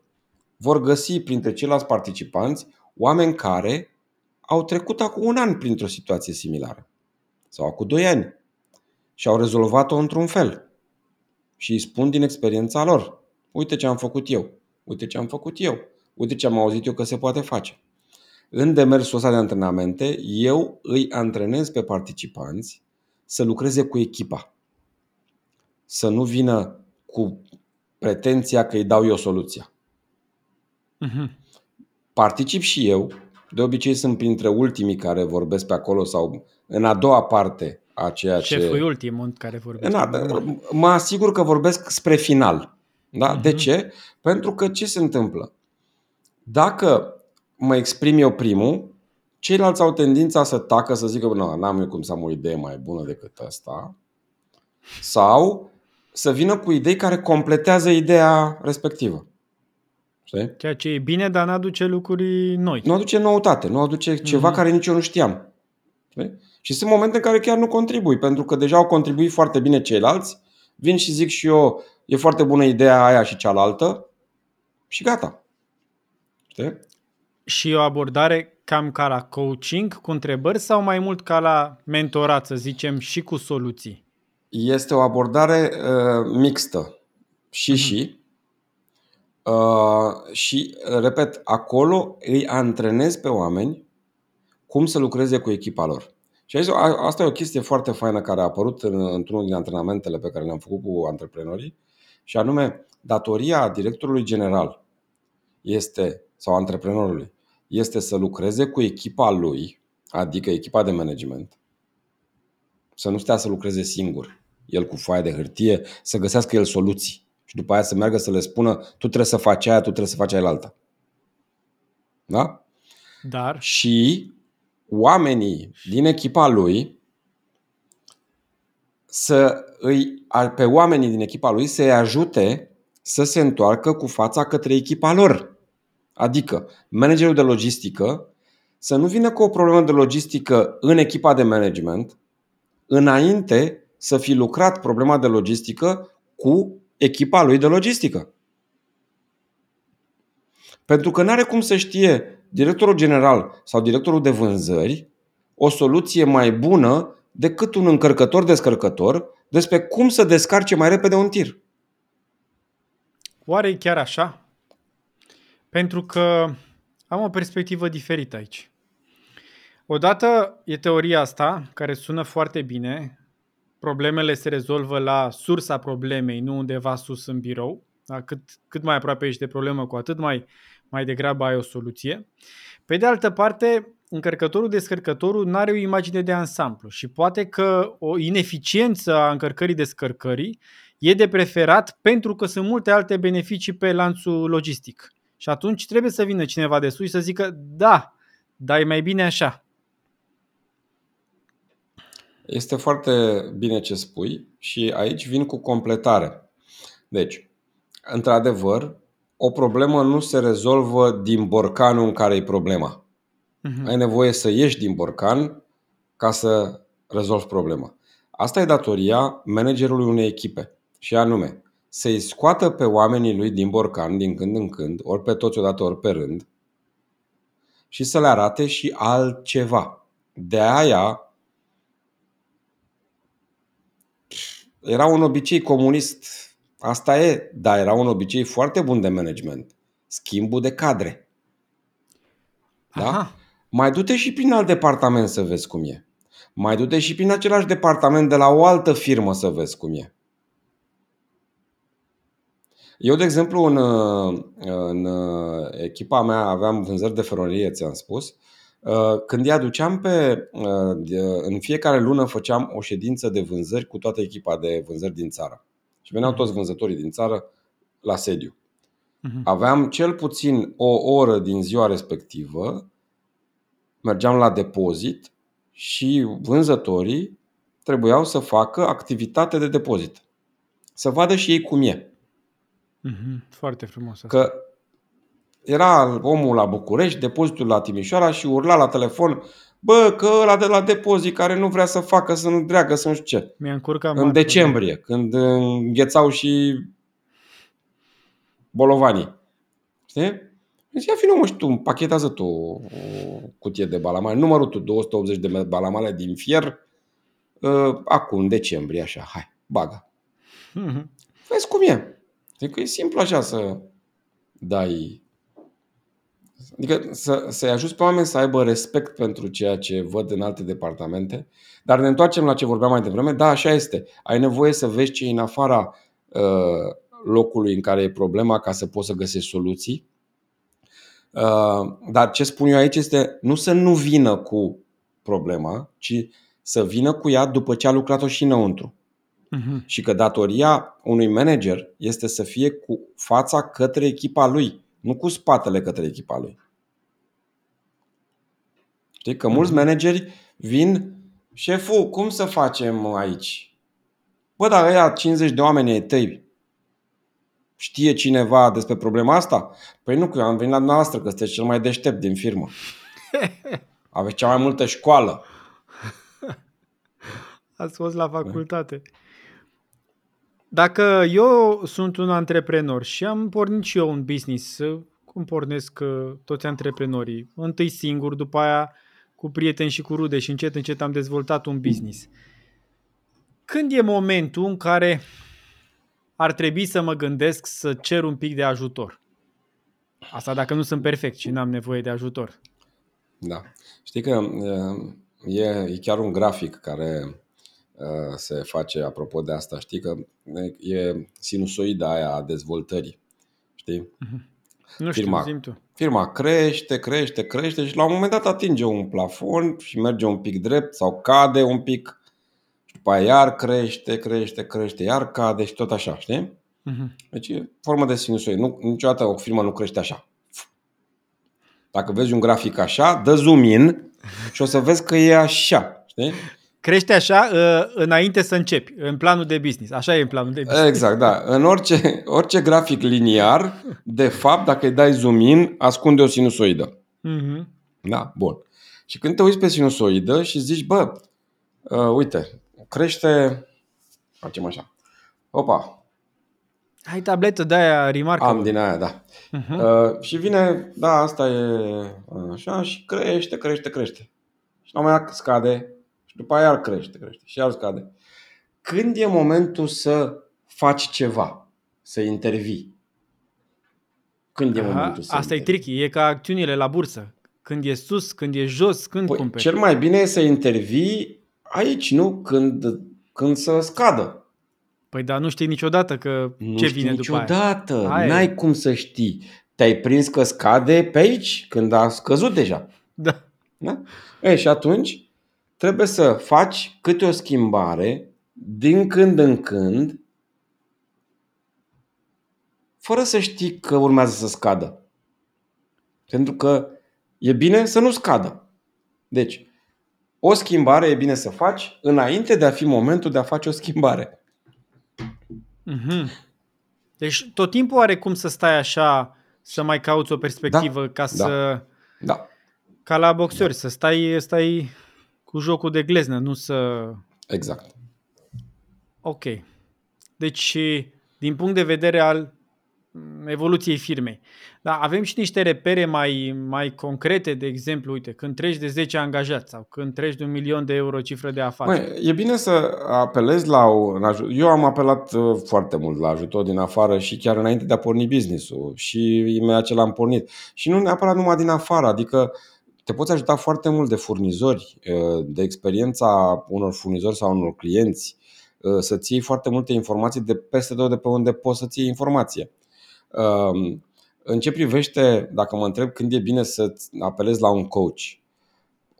vor găsi printre ceilalți participanți oameni care au trecut acum un an printr-o situație similară sau acum doi ani și au rezolvat-o într-un fel. Și îi spun din experiența lor. Uite ce am făcut eu. Uite ce am făcut eu. Uite ce am auzit eu că se poate face. În demersul ăsta de antrenamente, eu îi antrenez pe participanți să lucreze cu echipa. Să nu vină cu pretenția că îi dau eu soluția. Uh-huh. Particip și eu, de obicei sunt printre ultimii care vorbesc pe acolo sau în a doua parte a ceea ce... Șeful ultimul care vorbește. Da, mă asigur că vorbesc spre final. Da? Uh-huh. De ce? Pentru că ce se întâmplă? Dacă mă exprim eu primul, ceilalți au tendința să tacă, să zică, nu, n-am eu cum să am o idee mai bună decât asta. Sau să vină cu idei care completează ideea respectivă. Știi? Ceea ce e bine, dar nu aduce lucruri noi. Nu aduce noutate, nu aduce ceva mm-hmm. care nici eu nu știam. Știi? Și sunt momente în care chiar nu contribui, pentru că deja au contribuit foarte bine ceilalți, vin și zic și eu, e foarte bună ideea aia și cealaltă și gata. Știi? Și o abordare cam ca la coaching, cu întrebări sau mai mult ca la mentorat, să zicem, și cu soluții? Este o abordare uh, mixtă. Și mm-hmm. și. Uh, și, repet, acolo îi antrenez pe oameni cum să lucreze cu echipa lor. Și aici, asta e o chestie foarte faină care a apărut în, într-unul din antrenamentele pe care le-am făcut cu antreprenorii, și anume, datoria directorului general este, sau antreprenorului, este să lucreze cu echipa lui, adică echipa de management, să nu stea să lucreze singur, el cu foaia de hârtie, să găsească el soluții și după aia să meargă să le spună tu trebuie să faci aia, tu trebuie să faci aia alta. Da? Dar? Și oamenii din echipa lui să îi, pe oamenii din echipa lui să-i ajute să se întoarcă cu fața către echipa lor. Adică managerul de logistică să nu vină cu o problemă de logistică în echipa de management înainte să fi lucrat problema de logistică cu echipa lui de logistică. Pentru că nu are cum să știe directorul general sau directorul de vânzări o soluție mai bună decât un încărcător-descărcător despre cum să descarce mai repede un tir. Oare e chiar așa? Pentru că am o perspectivă diferită aici. Odată e teoria asta, care sună foarte bine. Problemele se rezolvă la sursa problemei, nu undeva sus în birou. Da? Cât, cât mai aproape ești de problemă, cu atât mai, mai degrabă ai o soluție. Pe de altă parte, încărcătorul descărcătorul nu are o imagine de ansamblu și poate că o ineficiență a încărcării descărcării e de preferat pentru că sunt multe alte beneficii pe lanțul logistic. Și atunci trebuie să vină cineva de sus și să zică da, dar e mai bine așa. Este foarte bine ce spui și aici vin cu completare. Deci, într-adevăr, o problemă nu se rezolvă din borcanul în care e problema. Uh-huh. Ai nevoie să ieși din borcan ca să rezolvi problema. Asta e datoria managerului unei echipe. Și anume, să-i scoată pe oamenii lui din borcan din când în când, ori pe toți odată, ori pe rând, și să le arate și altceva. De aia era un obicei comunist, asta e, dar era un obicei foarte bun de management. Schimbul de cadre. Da? Aha. Mai du-te și prin alt departament să vezi cum e. Mai du-te și prin același departament de la o altă firmă să vezi cum e. Eu, de exemplu, în, în echipa mea aveam vânzări de feronie, ți-am spus. Când îi aduceam pe. În fiecare lună făceam o ședință de vânzări cu toată echipa de vânzări din țară. Și veneau toți vânzătorii din țară la sediu. Mhm. Aveam cel puțin o oră din ziua respectivă, mergeam la depozit și vânzătorii trebuiau să facă activitate de depozit. Să vadă și ei cum e. Mm-hmm. Foarte frumos. Asta. Că era omul la București, depozitul la Timișoara și urla la telefon Bă, că ăla de la depozit care nu vrea să facă, să nu dreagă, să nu știu ce. Mi-a încurcat În decembrie, când înghețau și bolovanii. Știi? Deci ia fi mă și tu, împachetează tu o cutie de balamale, numărul tu 280 de balamale din fier, uh, acum, în decembrie, așa, hai, bagă. Mm-hmm. Vezi cum e. Adică e simplu așa să dai... Adică să, să-i ajuți pe oameni să aibă respect pentru ceea ce văd în alte departamente. Dar ne întoarcem la ce vorbeam mai devreme. Da, așa este. Ai nevoie să vezi ce e în afara uh, locului în care e problema ca să poți să găsești soluții. Uh, dar ce spun eu aici este nu să nu vină cu problema, ci să vină cu ea după ce a lucrat-o și înăuntru. Uh-huh. Și că datoria unui manager este să fie cu fața către echipa lui, nu cu spatele către echipa lui. Știi că uh-huh. mulți manageri vin, șeful, cum să facem aici? Bă, dar ăia 50 de oameni ai tăi, știe cineva despre problema asta? Păi nu, că eu am venit la noastră, că sunteți cel mai deștept din firmă. Aveți cea mai multă școală. Ați fost la facultate. Dacă eu sunt un antreprenor și am pornit și eu un business, cum pornesc uh, toți antreprenorii, întâi singur, după aia cu prieteni și cu rude și încet, încet am dezvoltat un business. Când e momentul în care ar trebui să mă gândesc să cer un pic de ajutor? Asta dacă nu sunt perfect și n-am nevoie de ajutor. Da. Știi că uh, e, e chiar un grafic care Uh, se face apropo de asta. Știi că e sinusoida aia a dezvoltării. Știi? Uh-huh. Nu știu, firma, tu. firma crește, crește, crește și la un moment dat atinge un plafon și merge un pic drept sau cade un pic și după aia iar crește, crește, crește, iar cade și tot așa, știi? Uh-huh. Deci e formă de sinusoidă. Nu, niciodată o firmă nu crește așa. Dacă vezi un grafic așa, dă zoom in și o să vezi că e așa. Știi? Crește așa uh, înainte să începi, în planul de business. Așa e în planul de business. Exact, da. În orice, orice grafic liniar, de fapt, dacă îi dai zoom in, ascunde o sinusoidă. Mm-hmm. Da, bun. Și când te uiți pe sinusoidă și zici, bă, uh, uite, crește, facem așa, opa. Ai tabletă de aia remarcă. Am din aia, da. Uh-huh. Uh, și vine, da, asta e așa și crește, crește, crește. Și la un moment dat scade, după aia iar crește, crește și iar scade. Când e momentul să faci ceva, să intervii? Când e Aha, momentul să Asta intervii? e tricky, e ca acțiunile la bursă. Când e sus, când e jos, când păi, cumperi. Cel mai bine e să intervii aici, nu? Când, când să scadă. Păi da, nu știi niciodată că nu ce vine niciodată. după aia. N-ai cum să știi. Te-ai prins că scade pe aici, când a scăzut deja. Da. da? E, și atunci trebuie să faci câte o schimbare din când în când fără să știi că urmează să scadă. Pentru că e bine să nu scadă. Deci, o schimbare e bine să faci înainte de a fi momentul de a face o schimbare. Mm-hmm. Deci tot timpul are cum să stai așa, să mai cauți o perspectivă da, ca da, să... Da. Ca la boxeri, da. să stai, stai cu jocul de gleznă, nu să... Exact. Ok. Deci, din punct de vedere al evoluției firmei. Dar avem și niște repere mai, mai concrete, de exemplu, uite, când treci de 10 angajați sau când treci de un milion de euro cifră de afaceri. Măi, e bine să apelezi la un ajutor. Eu am apelat uh, foarte mult la ajutor din afară și chiar înainte de a porni business-ul și imediat ce l-am pornit. Și nu neapărat numai din afară, adică te poți ajuta foarte mult de furnizori, uh, de experiența unor furnizori sau unor clienți, uh, să-ți iei foarte multe informații de peste tot de pe unde poți să-ți iei informație. Um, în ce privește, dacă mă întreb când e bine să apelezi la un coach,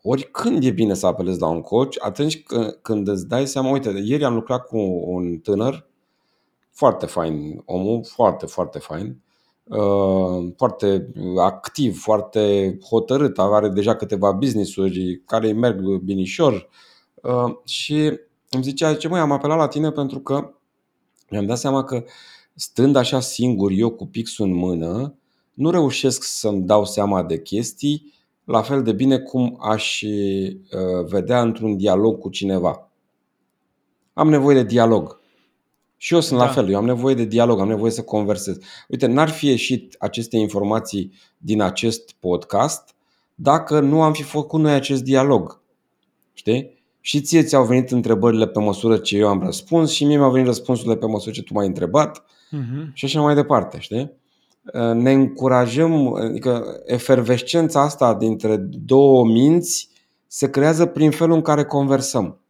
ori când e bine să apelezi la un coach, atunci când îți dai seama, uite, ieri am lucrat cu un tânăr, foarte fain, omul, foarte, foarte fain, uh, foarte activ, foarte hotărât, are deja câteva business-uri care îi merg binișor uh, și îmi zicea, ce măi, am apelat la tine pentru că mi-am dat seama că stând așa singur eu cu pixul în mână, nu reușesc să-mi dau seama de chestii la fel de bine cum aș uh, vedea într-un dialog cu cineva. Am nevoie de dialog. Și eu sunt da. la fel, eu am nevoie de dialog, am nevoie să conversez. Uite, n-ar fi ieșit aceste informații din acest podcast dacă nu am fi făcut noi acest dialog. Știi? Și ție ți-au venit întrebările pe măsură ce eu am răspuns și mie mi-au venit răspunsurile pe măsură ce tu m-ai întrebat uh-huh. și așa mai departe, știi? Uh, ne încurajăm, adică efervescența asta dintre două minți se creează prin felul în care conversăm.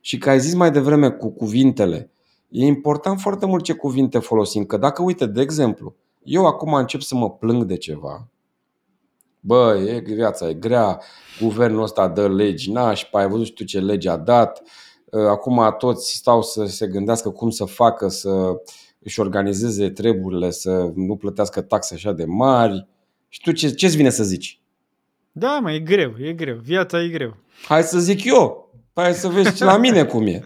Și că ai zis mai devreme cu cuvintele, e important foarte mult ce cuvinte folosim. Că dacă, uite, de exemplu, eu acum încep să mă plâng de ceva, bă, e viața, e grea, guvernul ăsta dă legi nașpa, ai văzut și tu ce lege a dat, uh, acum toți stau să se gândească cum să facă să își organizeze treburile, să nu plătească taxe așa de mari. Și tu ce, ce-ți vine să zici? Da, mă, e greu, e greu. Viața e greu. Hai să zic eu. Hai să vezi la mine cum e.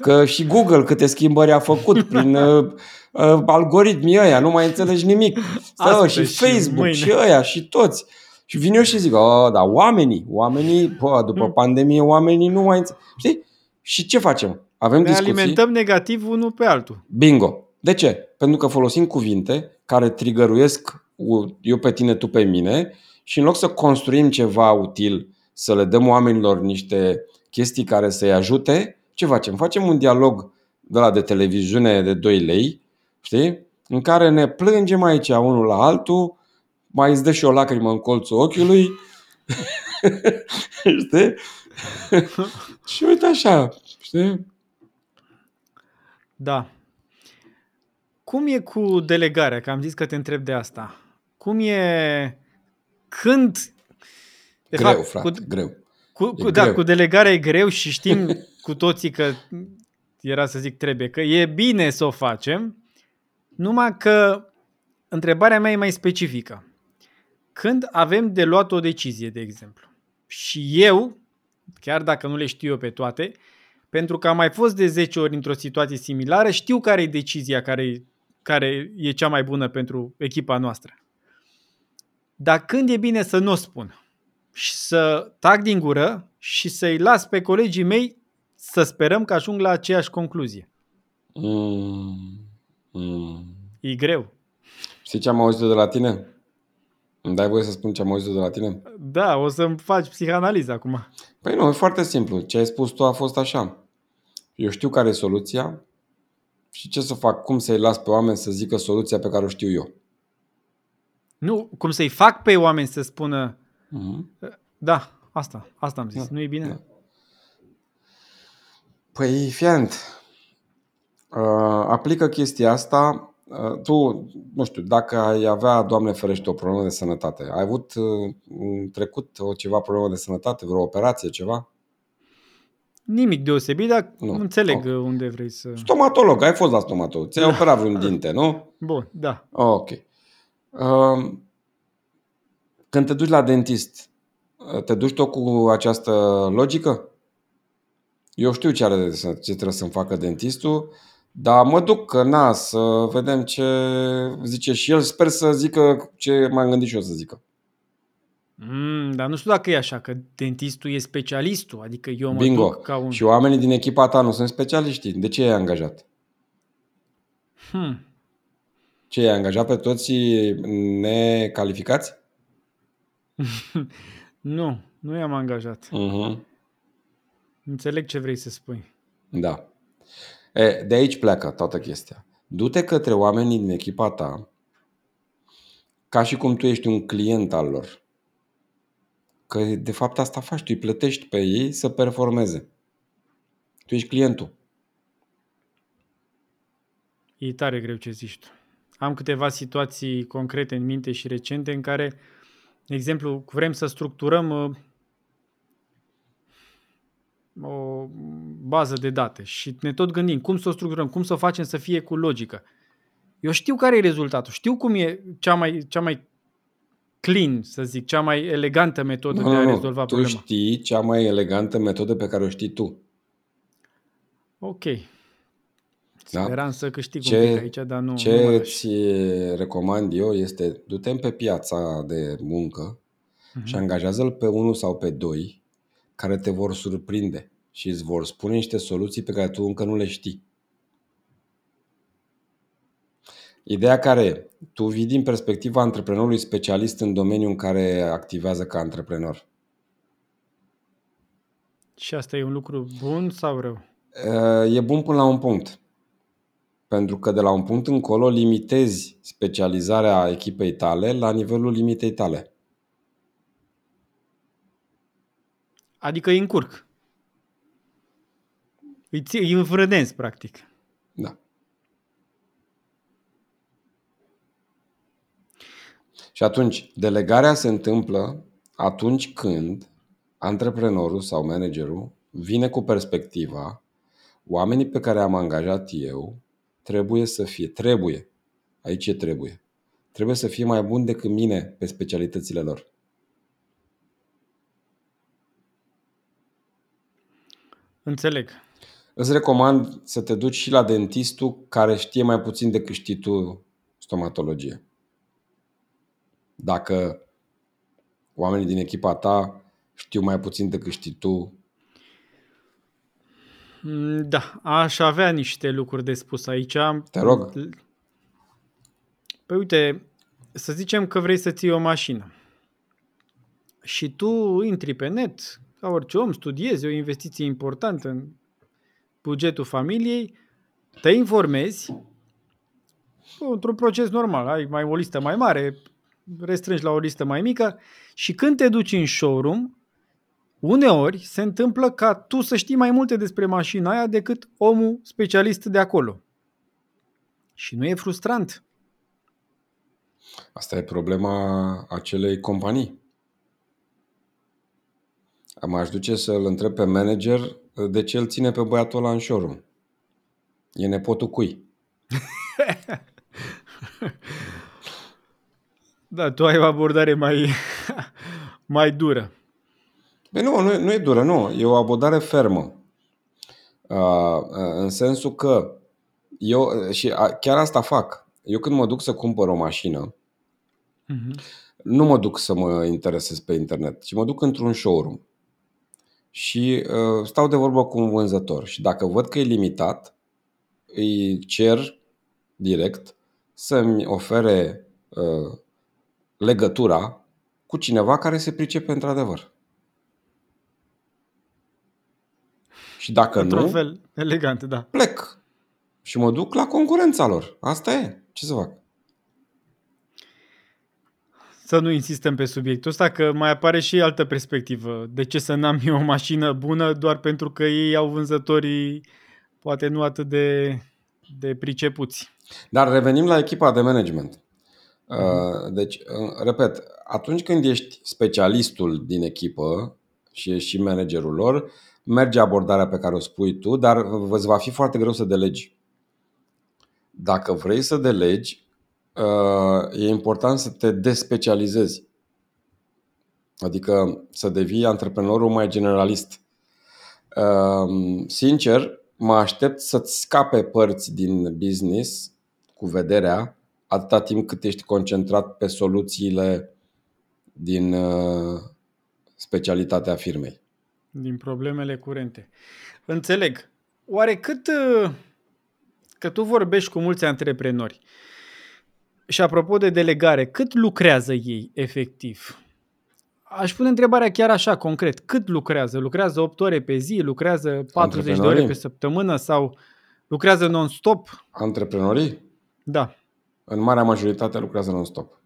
Că și Google câte schimbări a făcut prin uh, uh, algoritmii ăia, nu mai înțelegi nimic. Asta și, și Facebook și ăia și toți. Și vin eu și zic, oh, da, oamenii, oamenii, bă, după hmm. pandemie, oamenii nu mai înțeleg. Știi? Și ce facem? Avem ne discuții. alimentăm negativ unul pe altul. Bingo. De ce? Pentru că folosim cuvinte care trigăruiesc eu pe tine, tu pe mine și în loc să construim ceva util, să le dăm oamenilor niște chestii care să-i ajute, ce facem? Facem un dialog de la de televiziune de 2 lei, știi? În care ne plângem aici unul la altul, mai îți dă și o lacrimă în colțul ochiului, știi? și uite așa, știi? Da. Cum e cu delegarea? Că am zis că te întreb de asta. Cum e când... De greu, fapt, frate, cu, greu. Cu, cu, da, greu. cu delegarea e greu și știm cu toții că era să zic trebuie, că e bine să o facem, numai că întrebarea mea e mai specifică. Când avem de luat o decizie, de exemplu, și eu, chiar dacă nu le știu eu pe toate, pentru că am mai fost de 10 ori într-o situație similară, știu care e decizia care care e cea mai bună pentru echipa noastră. Dar când e bine să nu o spun și să tac din gură și să-i las pe colegii mei să sperăm că ajung la aceeași concluzie. Mm, mm. E greu. Știi ce am auzit de la tine? Îmi dai voie să spun ce am auzit de la tine? Da, o să-mi faci psihanaliză acum. Păi nu, e foarte simplu. Ce ai spus tu a fost așa. Eu știu care e soluția, și ce să fac? Cum să-i las pe oameni să zică soluția pe care o știu eu? Nu, cum să-i fac pe oameni să spună mm-hmm. da, asta, asta am zis. Da. Nu e bine? Da. Păi, fiant, uh, aplică chestia asta uh, tu, nu știu, dacă ai avea, Doamne ferește, o problemă de sănătate, ai avut uh, în trecut o ceva problemă de sănătate, vreo operație, ceva? Nimic deosebit, dar nu. înțeleg no. unde vrei să... Stomatolog, ai fost la stomatolog. Ți-ai da. operat vreun dinte, nu? Bun, da. Ok. Um, când te duci la dentist, te duci tot cu această logică? Eu știu ce, are, ce trebuie să-mi facă dentistul, dar mă duc că na, să vedem ce zice și el. Sper să zică ce m-am gândit și eu să zică. Mm, dar nu știu dacă e așa, că dentistul e specialistul, adică eu mă Bingo. duc ca un... Și oamenii din echipa ta nu sunt specialiști. De ce ai angajat? Hmm. Ce, ai angajat pe toți necalificați? nu, nu i-am angajat. Uh-huh. Înțeleg ce vrei să spui. Da. E, de aici pleacă toată chestia. Du-te către oamenii din echipa ta ca și cum tu ești un client al lor. Că de fapt asta faci, tu îi plătești pe ei să performeze. Tu ești clientul. E tare greu ce zici tu. Am câteva situații concrete în minte și recente în care, de exemplu, vrem să structurăm uh, o bază de date și ne tot gândim cum să o structurăm, cum să o facem să fie cu logică. Eu știu care e rezultatul, știu cum e cea mai, cea mai clean, să zic, cea mai elegantă metodă nu, de a nu, rezolva tu problema. Tu știi cea mai elegantă metodă pe care o știi tu. Ok. Da? Speram să câștig ce, un pic aici, dar nu. Ce nu îți recomand eu este du-te pe piața de muncă uh-huh. și angajează-l pe unul sau pe doi care te vor surprinde și îți vor spune niște soluții pe care tu încă nu le știi. Ideea care tu vii din perspectiva antreprenorului specialist în domeniul în care activează ca antreprenor. Și asta e un lucru bun sau rău? E bun până la un punct. Pentru că de la un punct încolo limitezi specializarea echipei tale la nivelul limitei tale. Adică îi încurc. Îi, ții, îi înfrădenți, practic. Da. Și atunci, delegarea se întâmplă atunci când antreprenorul sau managerul vine cu perspectiva oamenii pe care am angajat eu trebuie să fie, trebuie, aici e trebuie, trebuie să fie mai buni decât mine pe specialitățile lor. Înțeleg. Îți recomand să te duci și la dentistul care știe mai puțin decât știi tu stomatologie. Dacă oamenii din echipa ta știu mai puțin decât știi tu. Mm, da, aș avea niște lucruri de spus aici. Te rog. Păi uite, să zicem că vrei să ții o mașină și tu intri pe net, ca orice om, studiezi o investiție importantă în bugetul familiei, te informezi într-un proces normal, ai mai o listă mai mare, restrângi la o listă mai mică și când te duci în showroom, uneori se întâmplă ca tu să știi mai multe despre mașina aia decât omul specialist de acolo. Și nu e frustrant. Asta e problema acelei companii. Am aș duce să-l întreb pe manager de ce îl ține pe băiatul ăla în showroom. E nepotul cui? Da, tu ai o abordare mai, mai dură. Păi nu, nu, nu e dură, nu. E o abordare fermă. Uh, în sensul că eu, și chiar asta fac. Eu când mă duc să cumpăr o mașină, uh-huh. nu mă duc să mă interesez pe internet, ci mă duc într-un showroom. Și uh, stau de vorbă cu un vânzător. Și dacă văd că e limitat, îi cer direct să-mi ofere uh, legătura cu cineva care se pricepe într-adevăr. Și dacă Într-un nu, fel elegant, da. plec și mă duc la concurența lor. Asta e. Ce să fac? Să nu insistăm pe subiectul ăsta, că mai apare și altă perspectivă. De ce să n-am eu o mașină bună doar pentru că ei au vânzătorii poate nu atât de, de pricepuți? Dar revenim la echipa de management. Uh, deci, uh, repet, atunci când ești specialistul din echipă și ești și managerul lor, merge abordarea pe care o spui tu, dar îți va fi foarte greu să delegi. Dacă vrei să delegi, uh, e important să te despecializezi. Adică să devii antreprenorul mai generalist. Sincer, mă aștept să-ți scape părți din business cu vederea atâta timp cât ești concentrat pe soluțiile din uh, specialitatea firmei. Din problemele curente. Înțeleg. Oare cât uh, că tu vorbești cu mulți antreprenori, Și apropo de delegare, cât lucrează ei efectiv? Aș pune întrebarea chiar așa, concret. Cât lucrează? Lucrează 8 ore pe zi? Lucrează 40 de ore pe săptămână? Sau lucrează non-stop? Antreprenorii? Da. În marea majoritate lucrează non-stop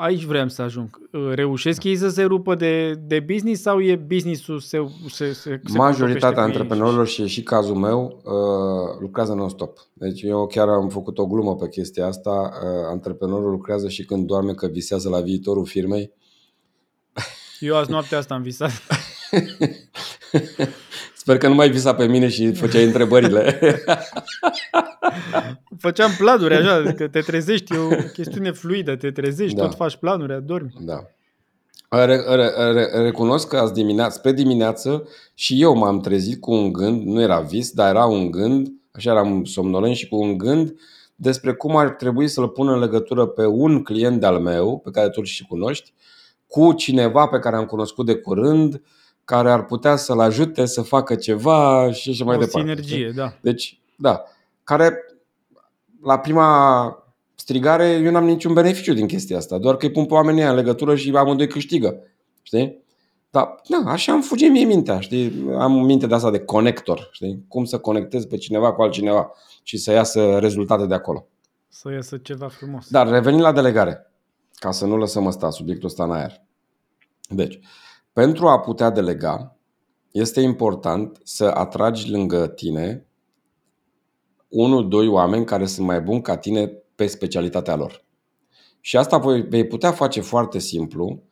aici vreau să ajung. Uh, reușesc ei să se rupă de, de business sau e business-ul se, se, se Majoritatea antreprenorilor și e și cazul meu uh, lucrează non-stop. Deci eu chiar am făcut o glumă pe chestia asta. Uh, antreprenorul lucrează și când doarme că visează la viitorul firmei. Eu azi noaptea asta am visat. Sper că nu mai visa pe mine și făceai întrebările. Făceam planuri așa, că te trezești, e o chestiune fluidă, te trezești, da. tot faci planuri, adormi. Da. Re, re, re, recunosc că azi dimineață, spre dimineață și eu m-am trezit cu un gând, nu era vis, dar era un gând, așa eram somnolent și cu un gând despre cum ar trebui să-l pun în legătură pe un client de-al meu, pe care tu și cunoști, cu cineva pe care am cunoscut de curând, care ar putea să-l ajute să facă ceva și așa mai o departe. sinergie, da. Deci, da, care la prima strigare eu n-am niciun beneficiu din chestia asta, doar că îi pun pe oamenii în legătură și amândoi câștigă. Știi? Dar, na, așa îmi fuge mie mintea, știi? Am minte de asta de conector, știi? Cum să conectez pe cineva cu altcineva și să iasă rezultate de acolo. Să iasă ceva frumos. Dar revenind la delegare, ca să nu lăsăm ăsta, subiectul ăsta în aer. Deci, pentru a putea delega, este important să atragi lângă tine unul, doi oameni care sunt mai buni ca tine pe specialitatea lor. Și asta vei putea face foarte simplu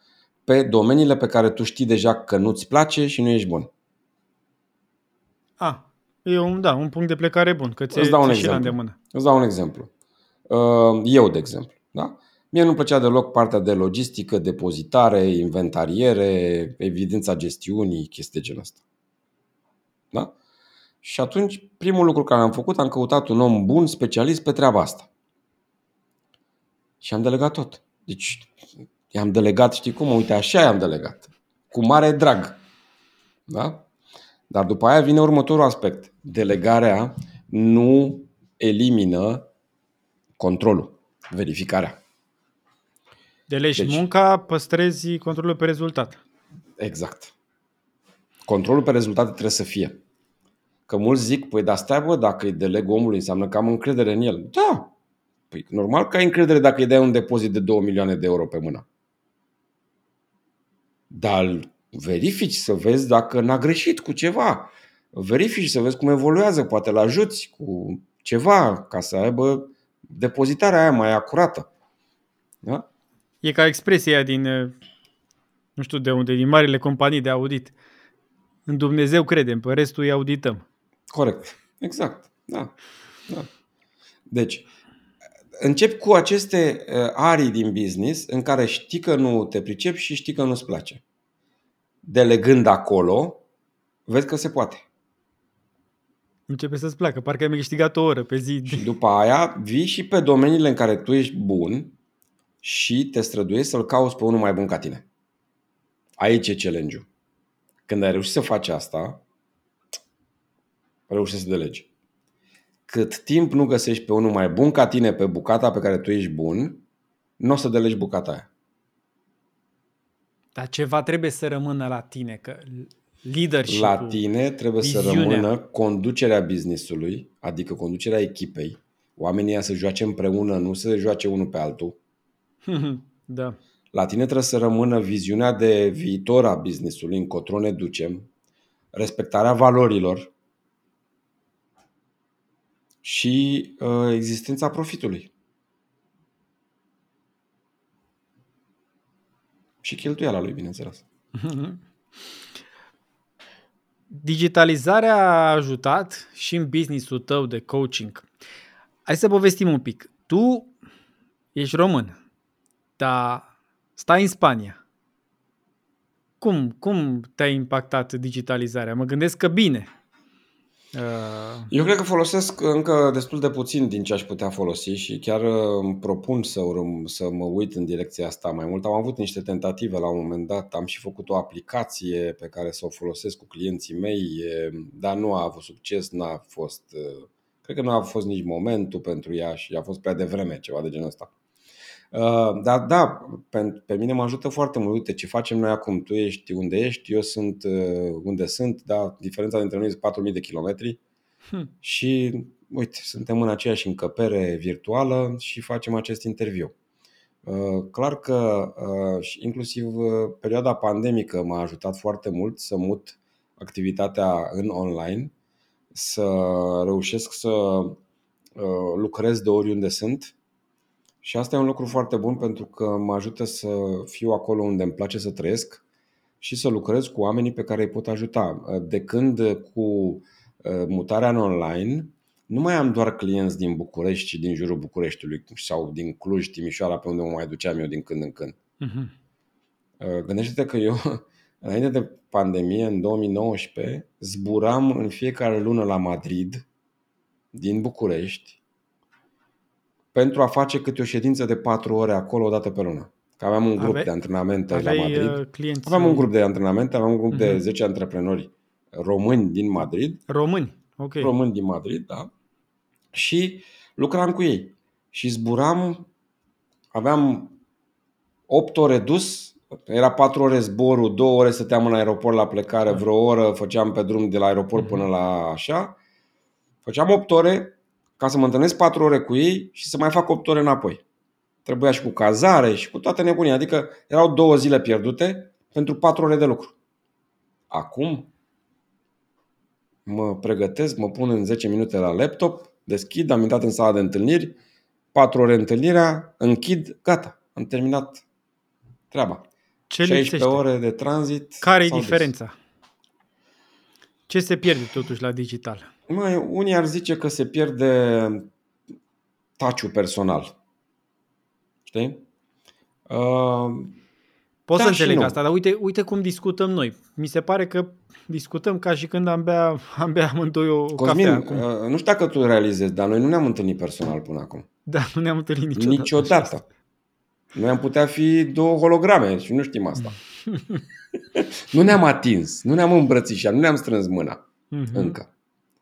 pe domeniile pe care tu știi deja că nu-ți place și nu ești bun. A, e un, da, un punct de plecare bun, că ți Îți dau un exemplu. Îți dau un exemplu. Uh, eu, de exemplu. Da? Mie nu plăcea deloc partea de logistică, depozitare, inventariere, evidența gestiunii, chestii de genul ăsta. Da? Și atunci, primul lucru care am făcut, am căutat un om bun, specialist pe treaba asta. Și am delegat tot. Deci, i-am delegat, știi cum? Uite, așa i-am delegat. Cu mare drag. Da? Dar după aia vine următorul aspect. Delegarea nu elimină controlul, verificarea. Delegi deci, munca, păstrezi controlul pe rezultat. Exact. Controlul pe rezultat trebuie să fie. Că mulți zic, păi dar stai bă, dacă îi deleg omului înseamnă că am încredere în el. Da, păi normal că ai încredere dacă îi dai un depozit de 2 milioane de euro pe mână. Dar verifici să vezi dacă n-a greșit cu ceva. Verifici să vezi cum evoluează, poate l ajuți cu ceva ca să aibă depozitarea aia mai acurată. Da? E ca expresia din, nu știu de unde, din marile companii de audit. În Dumnezeu credem, pe restul îi audităm. Corect. Exact. Da. da. Deci, încep cu aceste uh, arii din business în care știi că nu te pricepi și știi că nu-ți place. Delegând acolo, vezi că se poate. Începe să-ți placă, parcă ai câștigat o oră pe zi. Și după aia vii și pe domeniile în care tu ești bun și te străduiești să-l cauți pe unul mai bun ca tine. Aici e challenge-ul. Când ai reușit să faci asta, reușești să delegi. Cât timp nu găsești pe unul mai bun ca tine pe bucata pe care tu ești bun, nu o să delegi bucata aia. Dar ceva trebuie să rămână la tine, că leadership La tine trebuie viziunea. să rămână conducerea businessului, adică conducerea echipei. Oamenii să joace împreună, nu să joace unul pe altul. da. La tine trebuie să rămână viziunea de viitor a businessului, încotro ne ducem, respectarea valorilor, și uh, existența profitului. Și cheltuiala lui, bineînțeles. Digitalizarea a ajutat și în businessul tău de coaching. Hai să povestim un pic. Tu ești român, dar stai în Spania. Cum, cum te-a impactat digitalizarea? Mă gândesc că bine. Uh, Eu cred că folosesc încă destul de puțin din ce aș putea folosi și chiar uh, îmi propun să, urm, să mă uit în direcția asta mai mult. Am avut niște tentative la un moment dat, am și făcut o aplicație pe care să o folosesc cu clienții mei, dar nu a avut succes, n-a fost, uh, Cred că nu a fost nici momentul pentru ea și a fost prea devreme, ceva de genul ăsta. Uh, dar da, pe, pe mine mă ajută foarte mult. Uite ce facem noi acum. Tu ești unde ești, eu sunt uh, unde sunt, da, diferența dintre noi este 4000 de kilometri hmm. și uite, suntem în aceeași încăpere virtuală și facem acest interviu. Uh, clar că inclusiv perioada pandemică m-a ajutat foarte mult să mut activitatea în online, să reușesc să lucrez de oriunde sunt și asta e un lucru foarte bun pentru că mă ajută să fiu acolo unde îmi place să trăiesc și să lucrez cu oamenii pe care îi pot ajuta. De când cu uh, mutarea în online, nu mai am doar clienți din București și din jurul Bucureștiului sau din Cluj, Timișoara, pe unde mă mai duceam eu din când în când. Uh-huh. Gândește-te că eu, înainte de pandemie, în 2019, zburam în fiecare lună la Madrid, din București, pentru a face câte o ședință de patru ore acolo o dată pe lună. Că aveam un grup Ave... de antrenamente Aveai la Madrid. Uh, clienți... Aveam un grup de antrenamente, aveam un grup uh-huh. de 10 mhm. antreprenori români din Madrid. Români, ok. Români din Madrid, da. Și lucram cu ei. Și zburam, aveam 8 ore dus, era 4 ore zborul, 2 ore stăteam în aeroport la plecare, vreo oră făceam pe drum de la aeroport uh-huh. până la așa. Făceam 8 ore, ca să mă întâlnesc 4 ore cu ei și să mai fac 8 ore înapoi. Trebuia și cu cazare și cu toate nebunia. Adică erau două zile pierdute pentru 4 ore de lucru. Acum mă pregătesc, mă pun în 10 minute la laptop, deschid, am intrat în sala de întâlniri, 4 ore întâlnirea, închid, gata, am terminat treaba. Ce 16 lipsește? ore de tranzit. Care e diferența? Dus. Ce se pierde totuși la digital? Mai, unii ar zice că se pierde taciul personal. Știi? Uh, Pot da să înțeleg asta, dar uite, uite cum discutăm noi. Mi se pare că discutăm ca și când am bea, am bea amândoi o Cosmin, cafea. Acum. Uh, nu știu dacă tu realizezi, dar noi nu ne-am întâlnit personal până acum. Da, nu ne-am întâlnit niciodată. Niciodată. Noi am putea fi două holograme și nu știm asta. nu ne-am atins, nu ne-am îmbrățișat, nu ne-am strâns mâna uh-huh. încă.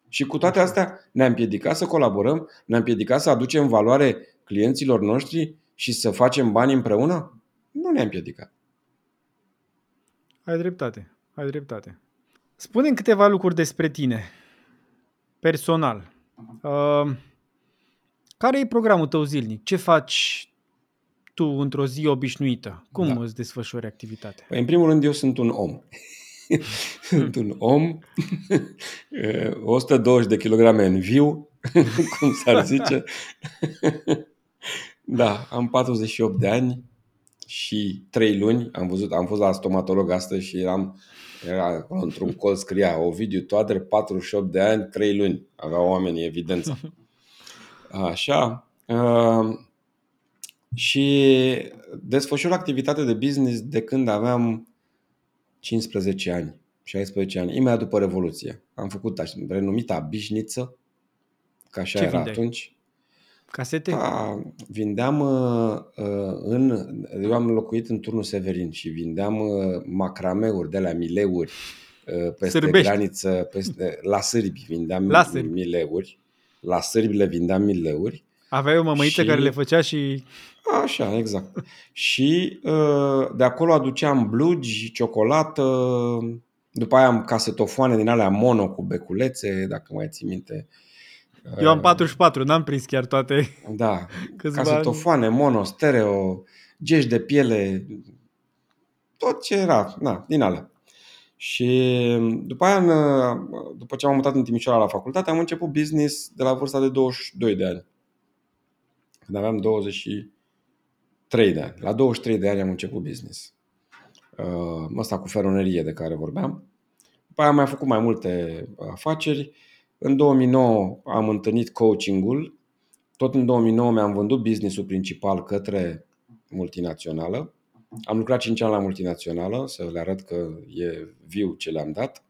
Și cu toate astea ne-am împiedicat să colaborăm, ne-am împiedicat să aducem valoare clienților noștri și să facem bani împreună? Nu ne-am împiedicat. Ai dreptate, ai dreptate. spune câteva lucruri despre tine, personal. Uh, care e programul tău zilnic? Ce faci tu într-o zi obișnuită? Cum da. îți desfășori activitatea? Păi, în primul rând, eu sunt un om. sunt un om, 120 de kilograme în viu, cum s-ar zice. da, am 48 de ani și 3 luni. Am văzut, am fost la stomatolog astăzi și eram era într-un colț scria Ovidiu Toader, 48 de ani, 3 luni. Aveau oamenii evidența. Așa. Uh, și desfășur activitate de business de când aveam 15 ani, 16 ani, imediat după Revoluție. Am făcut renumita bișniță, ca așa Ce era vindeai? atunci. Casete? Da, vindeam uh, uh, în... Eu am locuit în turnul Severin și vindeam uh, macrameuri de la mileuri uh, peste Sârbești. graniță, peste, la sârbi vindeam la sârbi. mileuri. La sârbi le vindeam mileuri. Aveai o mămăiță și... care le făcea și Așa, exact. Și uh, de acolo aduceam blugi, ciocolată, după aia am casetofoane din alea mono cu beculețe, dacă mai ții minte. Eu am 44, n-am prins chiar toate. Da, casetofoane, mono, stereo, gești de piele, tot ce era, na, din alea. Și după aia, după ce am mutat în Timișoara la facultate, am început business de la vârsta de 22 de ani. Când aveam 20 3 de ani. La 23 de ani am început business. Uh, ăsta cu feronerie de care vorbeam. După aia am mai făcut mai multe afaceri. În 2009 am întâlnit coachingul. Tot în 2009 mi-am vândut businessul principal către multinațională. Am lucrat 5 ani la multinațională să le arăt că e viu ce le-am dat.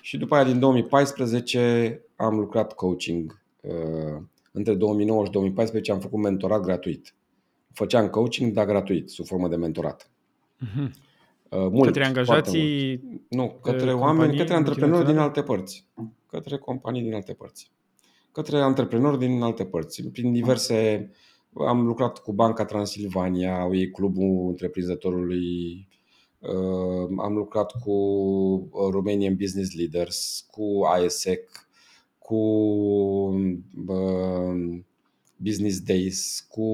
Și după aia din 2014 am lucrat coaching. Uh, între 2009 și 2014 am făcut mentorat gratuit făceam coaching, dar gratuit, sub formă de mentorat. Uh-huh. Mult, către angajații? Nu, către oameni, către antreprenori din alte părți. Către companii din alte părți. către antreprenori din alte părți, prin diverse am lucrat cu Banca Transilvania, au ei clubul întreprinzătorului, uh, am lucrat cu uh, Romanian Business Leaders, cu ISEC, cu uh, Business Days, cu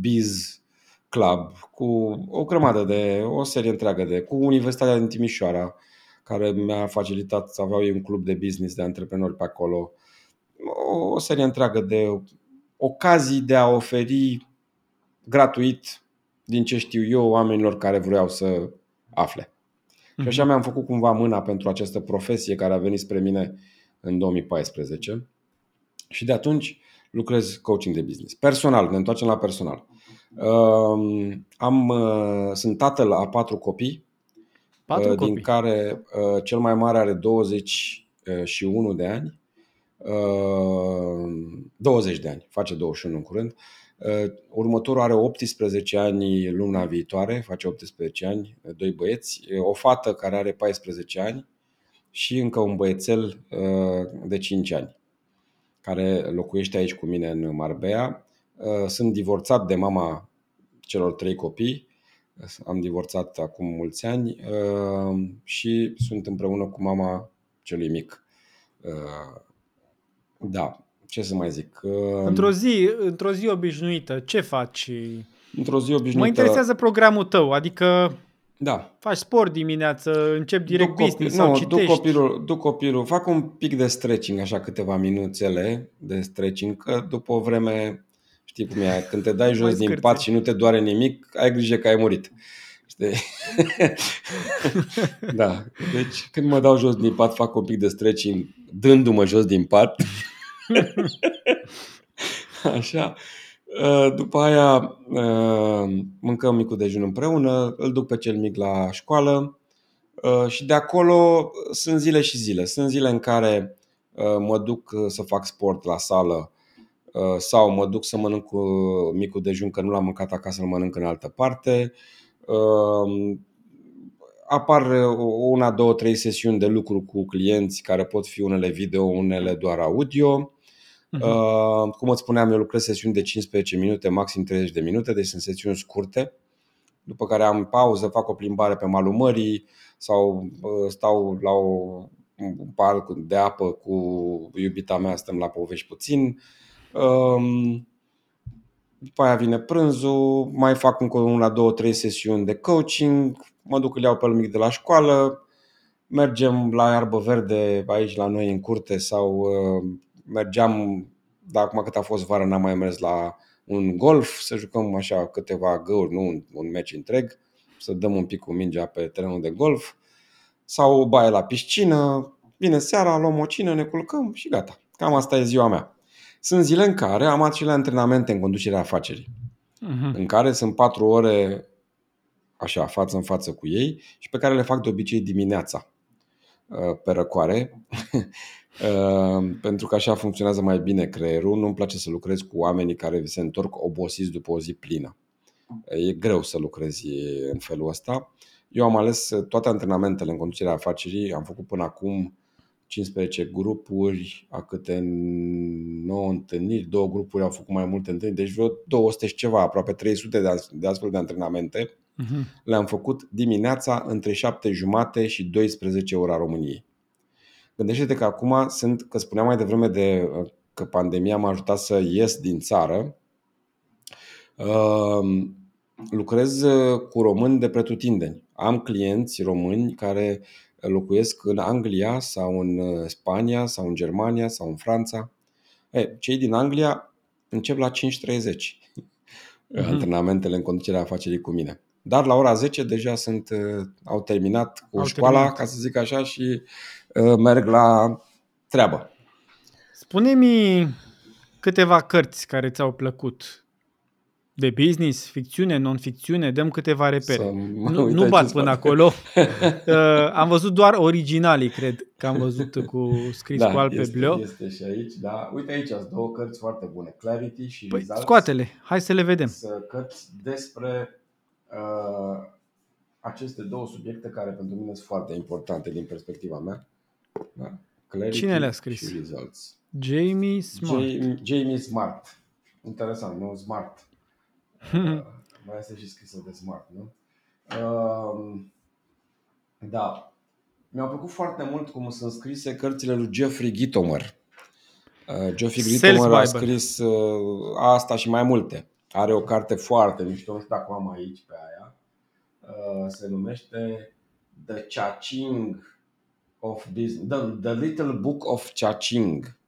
Biz Club, cu o grămadă de, o serie întreagă de, cu Universitatea din Timișoara, care mi-a facilitat să aveau un club de business, de antreprenori pe acolo, o serie întreagă de ocazii de a oferi gratuit din ce știu eu oamenilor care vreau să afle. Mm-hmm. Și așa mhm. mi-am făcut cumva mâna pentru această profesie care a venit spre mine în 2014 și de atunci lucrez coaching de business. Personal, ne întoarcem la personal. Am, uh, sunt tatăl a patru copii, patru din copii. care uh, cel mai mare are 21 de ani 20 de ani, face 21 în curând. Uh, următorul are 18 ani luna viitoare, face 18 ani, doi băieți, o fată care are 14 ani și încă un băiețel uh, de 5 ani, care locuiește aici cu mine în Marbea. Uh, sunt divorțat de mama celor trei copii, am divorțat acum mulți ani și sunt împreună cu mama celui mic da, ce să mai zic. Într-o zi, într-o zi obișnuită, ce faci? Într-o zi obișnuită... Mă interesează programul tău, adică da. faci sport dimineață, încep direct duc business copil, sau nu, citești? Duc copilul, duc copilul, fac un pic de stretching, așa câteva minuțele de stretching, că după o vreme, știi cum e, când te dai jos din pat și nu te doare nimic, ai grijă că ai murit. Știi? da. Deci când mă dau jos din pat, fac un pic de stretching dându-mă jos din pat. Așa. Uh, după aia uh, mâncăm micul dejun împreună, îl duc pe cel mic la școală uh, și de acolo sunt zile și zile. Sunt zile în care mă duc să fac sport la sală sau mă duc să mănânc micul dejun că nu l-am mâncat acasă, îl mănânc în altă parte apar uh, una, două, trei sesiuni de lucru cu clienți care pot fi unele video, unele doar audio. Uh-huh. cum îți spuneam, eu lucrez sesiuni de 15 minute, maxim 30 de minute, deci sunt sesiuni scurte. După care am pauză, fac o plimbare pe malul mării sau uh, stau la o, un parc de apă cu iubita mea, stăm la povești puțin. Um, după aia vine prânzul, mai fac încă una, două, trei sesiuni de coaching, mă duc, îl iau pe mic de la școală, mergem la iarbă verde aici la noi în curte sau uh, mergeam, dar acum cât a fost vară n-am mai mers la un golf, să jucăm așa câteva găuri, nu un, un meci întreg, să dăm un pic cu mingea pe terenul de golf sau o baie la piscină, vine seara, luăm o cină, ne culcăm și gata. Cam asta e ziua mea. Sunt zile în care am acele antrenamente în conducerea afacerii, uh-huh. în care sunt patru ore așa, față în față cu ei și pe care le fac de obicei dimineața uh, pe răcoare, uh, pentru că așa funcționează mai bine creierul. Nu-mi place să lucrez cu oamenii care se întorc obosiți după o zi plină. E greu să lucrezi în felul ăsta. Eu am ales toate antrenamentele în conducerea afacerii, am făcut până acum 15 grupuri, a câte 9 întâlniri, două grupuri au făcut mai multe întâlniri, deci vreo 200 și ceva, aproape 300 de astfel de antrenamente uh-huh. le-am făcut dimineața între 7 jumate și 12 ora României. Gândește-te că acum sunt, că spuneam mai devreme de că pandemia m-a ajutat să ies din țară, uh, lucrez cu români de pretutindeni. Am clienți români care locuiesc în Anglia sau în uh, Spania sau în Germania sau în Franța. E, cei din Anglia încep la 5.30 uh-huh. antrenamentele în conducerea afacerii cu mine. Dar la ora 10 deja sunt, uh, au terminat cu au școala, terminat. ca să zic așa, și uh, merg la treabă. Spune-mi câteva cărți care ți-au plăcut de business, ficțiune, non-ficțiune, dăm câteva repere. Nu, nu bat până acolo. uh, am văzut doar originalii, cred că am văzut cu scris da, cu alb pe bleu. Este și aici, da. Uite aici, sunt două cărți foarte bune, Clarity și păi, Results. scoatele, hai să le vedem. Să cărți despre uh, aceste două subiecte care pentru mine sunt foarte importante din perspectiva mea. Da? Clarity Cine le-a scris? Și Results. Jamie Smart. Jamie, Jamie Smart. Interesant, nu? Smart. uh, mai este și scrisă de Smart, nu? Uh, da. Mi-a plăcut foarte mult cum sunt scrise cărțile lui Jeffrey Gitomer. Uh, Jeffrey Gitomer a scris uh, asta și mai multe. Are o carte foarte mișto, nu știu dacă am aici pe aia. Uh, se numește The Cha-Ching of Business. The, the Little Book of Cha-Ching.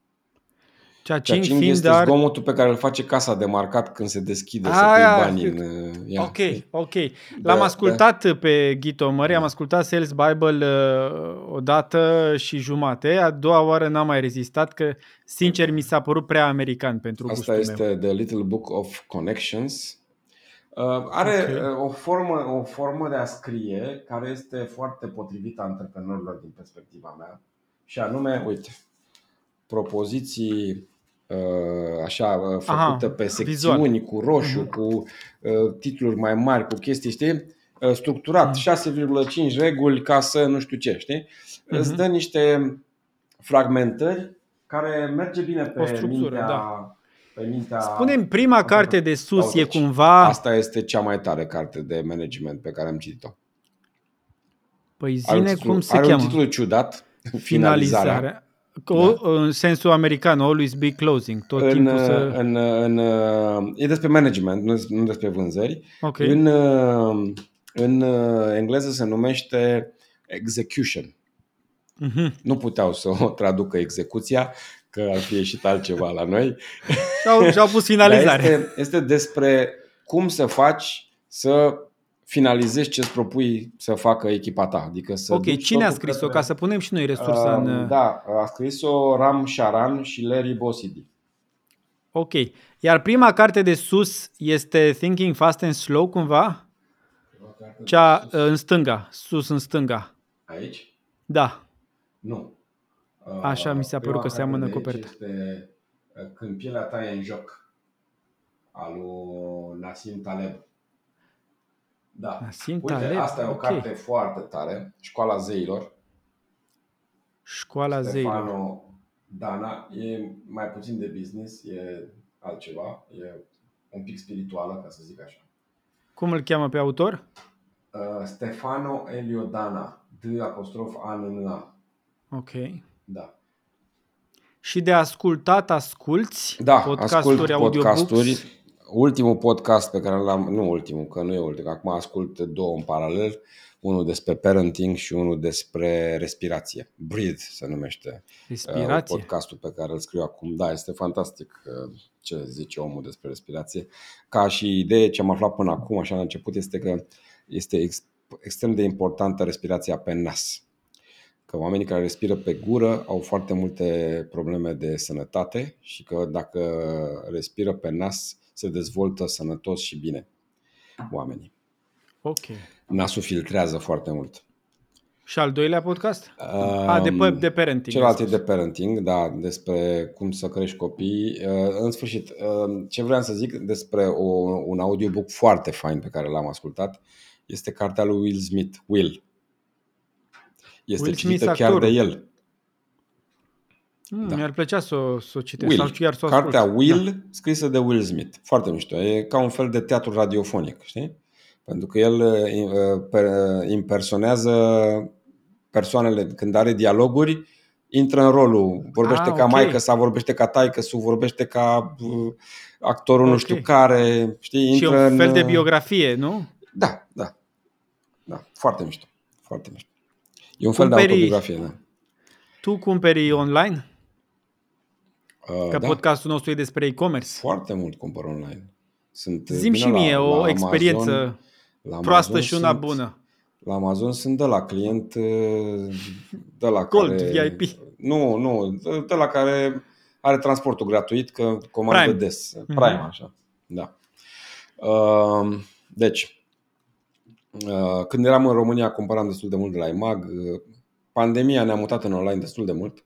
Cha-Ching, Cha-Ching este dar... zgomotul pe care îl face casa de marcat când se deschide A, să pui banii în ea. Ok, ok. L-am da, ascultat da. pe Ghito Mări, am ascultat Sales Bible uh, o dată și jumate. A doua oară n-am mai rezistat, că sincer mi s-a părut prea american pentru Asta este meu. The Little Book of Connections. Uh, are okay. uh, o, formă, o formă de a scrie care este foarte potrivită antreprenorilor din perspectiva mea. Și anume, uite, propoziții Uh, așa uh, făcută Aha, pe secțiuni vizual. cu roșu, uh-huh. cu uh, titluri mai mari, cu chestii, știi? Uh, structurat, uh-huh. 6,5 reguli ca să nu știu ce, știi? Uh-huh. Îți dă niște fragmentări care merge bine pe mintea, da. pe mintea... Spune prima carte de sus e cumva... Asta este cea mai tare carte de management pe care am citit-o. Păi zine cum se are cheamă? Are un titlu ciudat, finalizarea. finalizarea. Da. În sensul american, always be closing, tot în, timpul să... În, în, e despre management, nu, nu despre vânzări. Okay. În, în engleză se numește execution. Uh-huh. Nu puteau să o traducă execuția, că ar fi ieșit altceva la noi. Și-au, și-au pus finalizare. Este, este despre cum să faci să finalizezi ce îți propui să facă echipa ta. Adică să ok, cine a scris-o? Către... Ca să punem și noi resursa uh, în... Da, a scris-o Ram Sharan și Larry Bossidy. Ok. Iar prima carte de sus este Thinking Fast and Slow, cumva? Cea în stânga, sus în stânga. Aici? Da. Nu. Așa mi s-a părut că seamănă coperta. Este uh, Când pielea ta e în joc, al lui Nassim Taleb. Da. Nassim Uite, Taleb, asta e o okay. carte foarte tare, Școala zeilor. Școala Stefano zeilor. Dana, e mai puțin de business, e altceva, e un pic spirituală, ca să zic așa. Cum îl cheamă pe autor? Uh, Stefano Eliodana, D apostrof A N A. Ok. Da. Și de ascultat asculți da, podcasturi, ascult podcasturi ultimul podcast pe care l-am, nu ultimul, că nu e ultimul, acum ascult două în paralel, unul despre parenting și unul despre respirație. Breathe se numește respirație. Uh, podcastul pe care îl scriu acum. Da, este fantastic uh, ce zice omul despre respirație. Ca și idee ce am aflat până acum, așa la început, este că este ex- extrem de importantă respirația pe nas. Că oamenii care respiră pe gură au foarte multe probleme de sănătate și că dacă respiră pe nas, se dezvoltă sănătos și bine oamenii. Ok. Nasul filtrează foarte mult. Și al doilea podcast? Um, A, de, de parenting. Celălalt e de parenting, da, despre cum să crești copii. Uh, în sfârșit, uh, ce vreau să zic despre o, un audiobook foarte fain pe care l-am ascultat este cartea lui Will Smith, Will. Este Will citită Smith, chiar actorul. de el. Mm, da. Mi-ar plăcea să o, să o citesc. Will. Sau chiar să o Cartea Will, da. scrisă de Will Smith. Foarte mișto. E ca un fel de teatru radiofonic, știi? Pentru că el uh, impersonează persoanele când are dialoguri, intră în rolul. Vorbește ah, ca okay. maică sau vorbește ca taică sau vorbește ca uh, actorul okay. nu știu care. Știi? Intră și un fel în, de biografie, nu? Da, da. Da, foarte mișto. Foarte mișto. E un fel Cumperi... de autobiografie, da. Tu cumperi online? Uh, că da. podcastul nostru e despre e-commerce. Foarte mult cumpăr online. Sunt, Zim și mie la, o la experiență Amazon, la proastă și una sunt, bună. La Amazon sunt de la client uh, de la Gold, care, VIP. Nu, nu, de la care are transportul gratuit, că comandă Prime. des. Mhm. Prime, mm-hmm. așa. Da. Uh, deci, când eram în România, cumpăram destul de mult de la IMAG. Pandemia ne-a mutat în online destul de mult.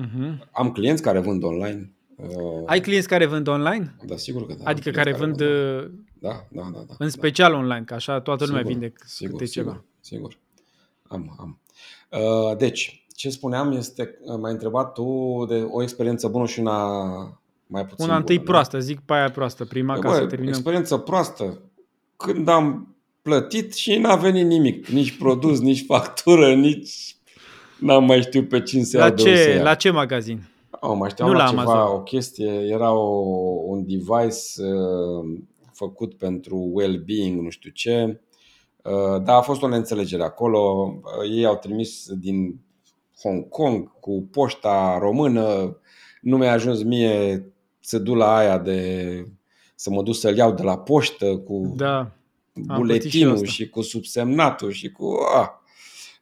Uh-huh. Am clienți care vând online. Uh, Ai clienți care vând online? Da, sigur că da. Adică care, care vând, uh, da, da, da, da, în special da. online, că așa toată lumea sigur, vinde sigur, câte sigur, ceva. Sigur, am, am. Uh, deci, ce spuneam este, m-ai întrebat tu de o experiență bună și una mai puțin Una întâi bună, proastă, zic pe aia proastă, prima, ca să terminăm. Experiență proastă. Când am plătit și n-a venit nimic, nici produs, nici factură, nici n-am mai știut pe cine se la ce, La ce magazin? Oh, mai știam nu la, la ceva, o chestie, era o, un device uh, făcut pentru well-being, nu știu ce, uh, dar a fost o neînțelegere acolo. Uh, ei au trimis din Hong Kong cu poșta română, nu mi-a ajuns mie să duc la aia de să mă duc să-l iau de la poștă cu da, buletinul și, și cu subsemnatul și cu... Ah.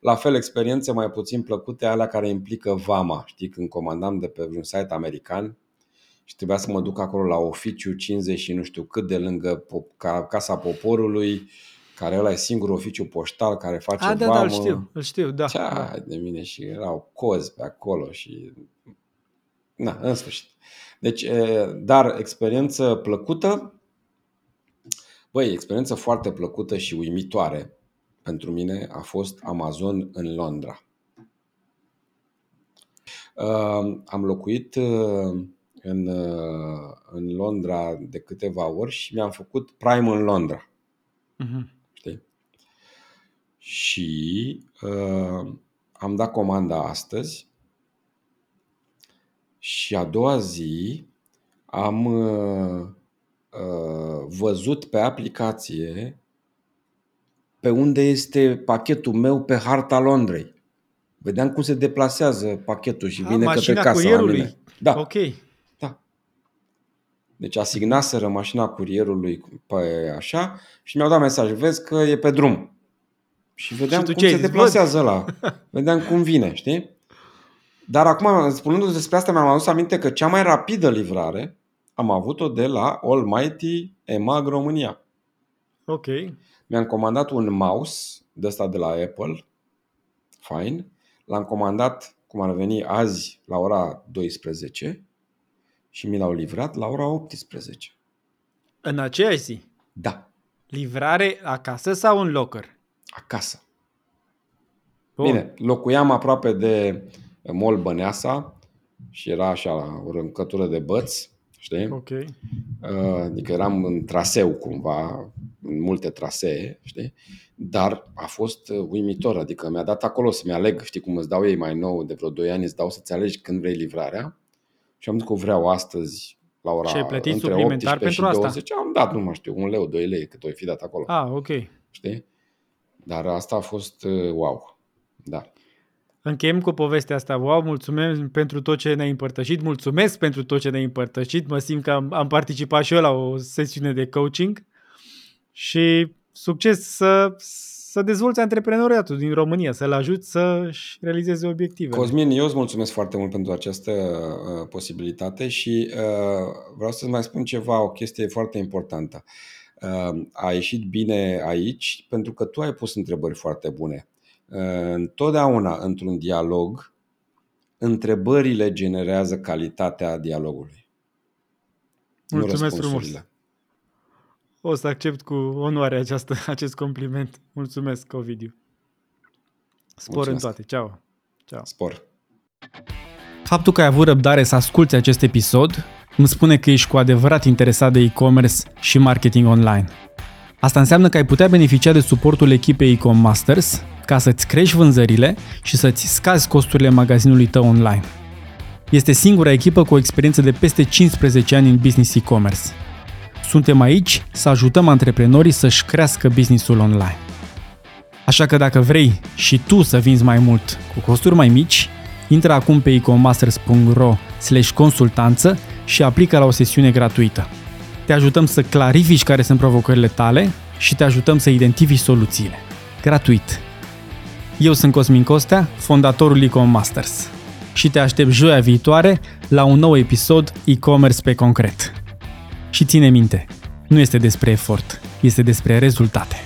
La fel, experiențe mai puțin plăcute, alea care implică vama. Știi, când comandam de pe un site american și trebuia să mă duc acolo la oficiu 50 și nu știu cât de lângă Casa Poporului, care ăla e singurul oficiu poștal care face A, da, vamă. da, îl știu, îl știu, da. Cea da. de mine și erau cozi pe acolo și... Na, în sfârșit. Deci, dar experiență plăcută, băi, experiență foarte plăcută și uimitoare pentru mine a fost Amazon în Londra. Am locuit în, în Londra de câteva ori și mi-am făcut Prime în Londra. Uh-huh. Știi? Și uh, am dat comanda astăzi și a doua zi am uh, uh, văzut pe aplicație pe unde este pachetul meu pe harta Londrei. Vedeam cum se deplasează pachetul și vine a, către casă la mine. Da. Ok. Da. Deci asignaseră mașina curierului pe așa și mi-au dat mesaj. Vezi că e pe drum. Și vedeam și cum se deplasează la. Vedeam cum vine, știi? Dar acum, spunându despre asta, mi-am adus aminte că cea mai rapidă livrare am avut-o de la Almighty EMAG România. Ok. Mi-am comandat un mouse de ăsta de la Apple, fine. L-am comandat, cum ar veni, azi la ora 12 și mi l-au livrat la ora 18. În aceeași zi? Da. Livrare acasă sau în locker? Acasă. Bun. Bine, locuiam aproape de Mol Băneasa și era așa o râncătură de băți, știi? Ok. Uh, adică eram în traseu cumva, în multe trasee, știi? Dar a fost uimitor, adică mi-a dat acolo să-mi aleg, știi cum îți dau ei mai nou, de vreo 2 ani îți dau să-ți alegi când vrei livrarea și am zis că o vreau astăzi la ora și ai plătit între suplimentar pentru și 20, asta? am dat, nu mai știu, un leu, 2 lei cât o fi dat acolo. Ah, ok. Știi? Dar asta a fost uh, wow. Da. Încheiem cu povestea asta. Wow, mulțumim pentru tot ce ne-ai împărtășit. Mulțumesc pentru tot ce ne-ai împărtășit. Mă simt că am, am participat și eu la o sesiune de coaching și succes să, să dezvolți antreprenoriatul din România, să-l ajut să-și realizeze obiective. Cosmin, eu îți mulțumesc foarte mult pentru această uh, posibilitate și uh, vreau să mai spun ceva, o chestie foarte importantă. Uh, a ieșit bine aici pentru că tu ai pus întrebări foarte bune întotdeauna într-un dialog, întrebările generează calitatea dialogului. Mulțumesc frumos. O să accept cu onoare această, acest compliment. Mulțumesc, Ovidiu. Spor Mulțumesc. în toate. Ceau. Ceau. Spor. Faptul că ai avut răbdare să asculti acest episod îmi spune că ești cu adevărat interesat de e-commerce și marketing online. Asta înseamnă că ai putea beneficia de suportul echipei Ecom Masters ca să-ți crești vânzările și să-ți scazi costurile magazinului tău online. Este singura echipă cu o experiență de peste 15 ani în business e-commerce. Suntem aici să ajutăm antreprenorii să-și crească businessul online. Așa că dacă vrei și tu să vinzi mai mult cu costuri mai mici, intră acum pe ecomasters.ro consultanță și aplică la o sesiune gratuită. Te ajutăm să clarifici care sunt provocările tale și te ajutăm să identifici soluțiile. Gratuit. Eu sunt Cosmin Costea, fondatorul Ecom Masters și te aștept joia viitoare la un nou episod e-commerce pe concret. Și ține minte, nu este despre efort, este despre rezultate.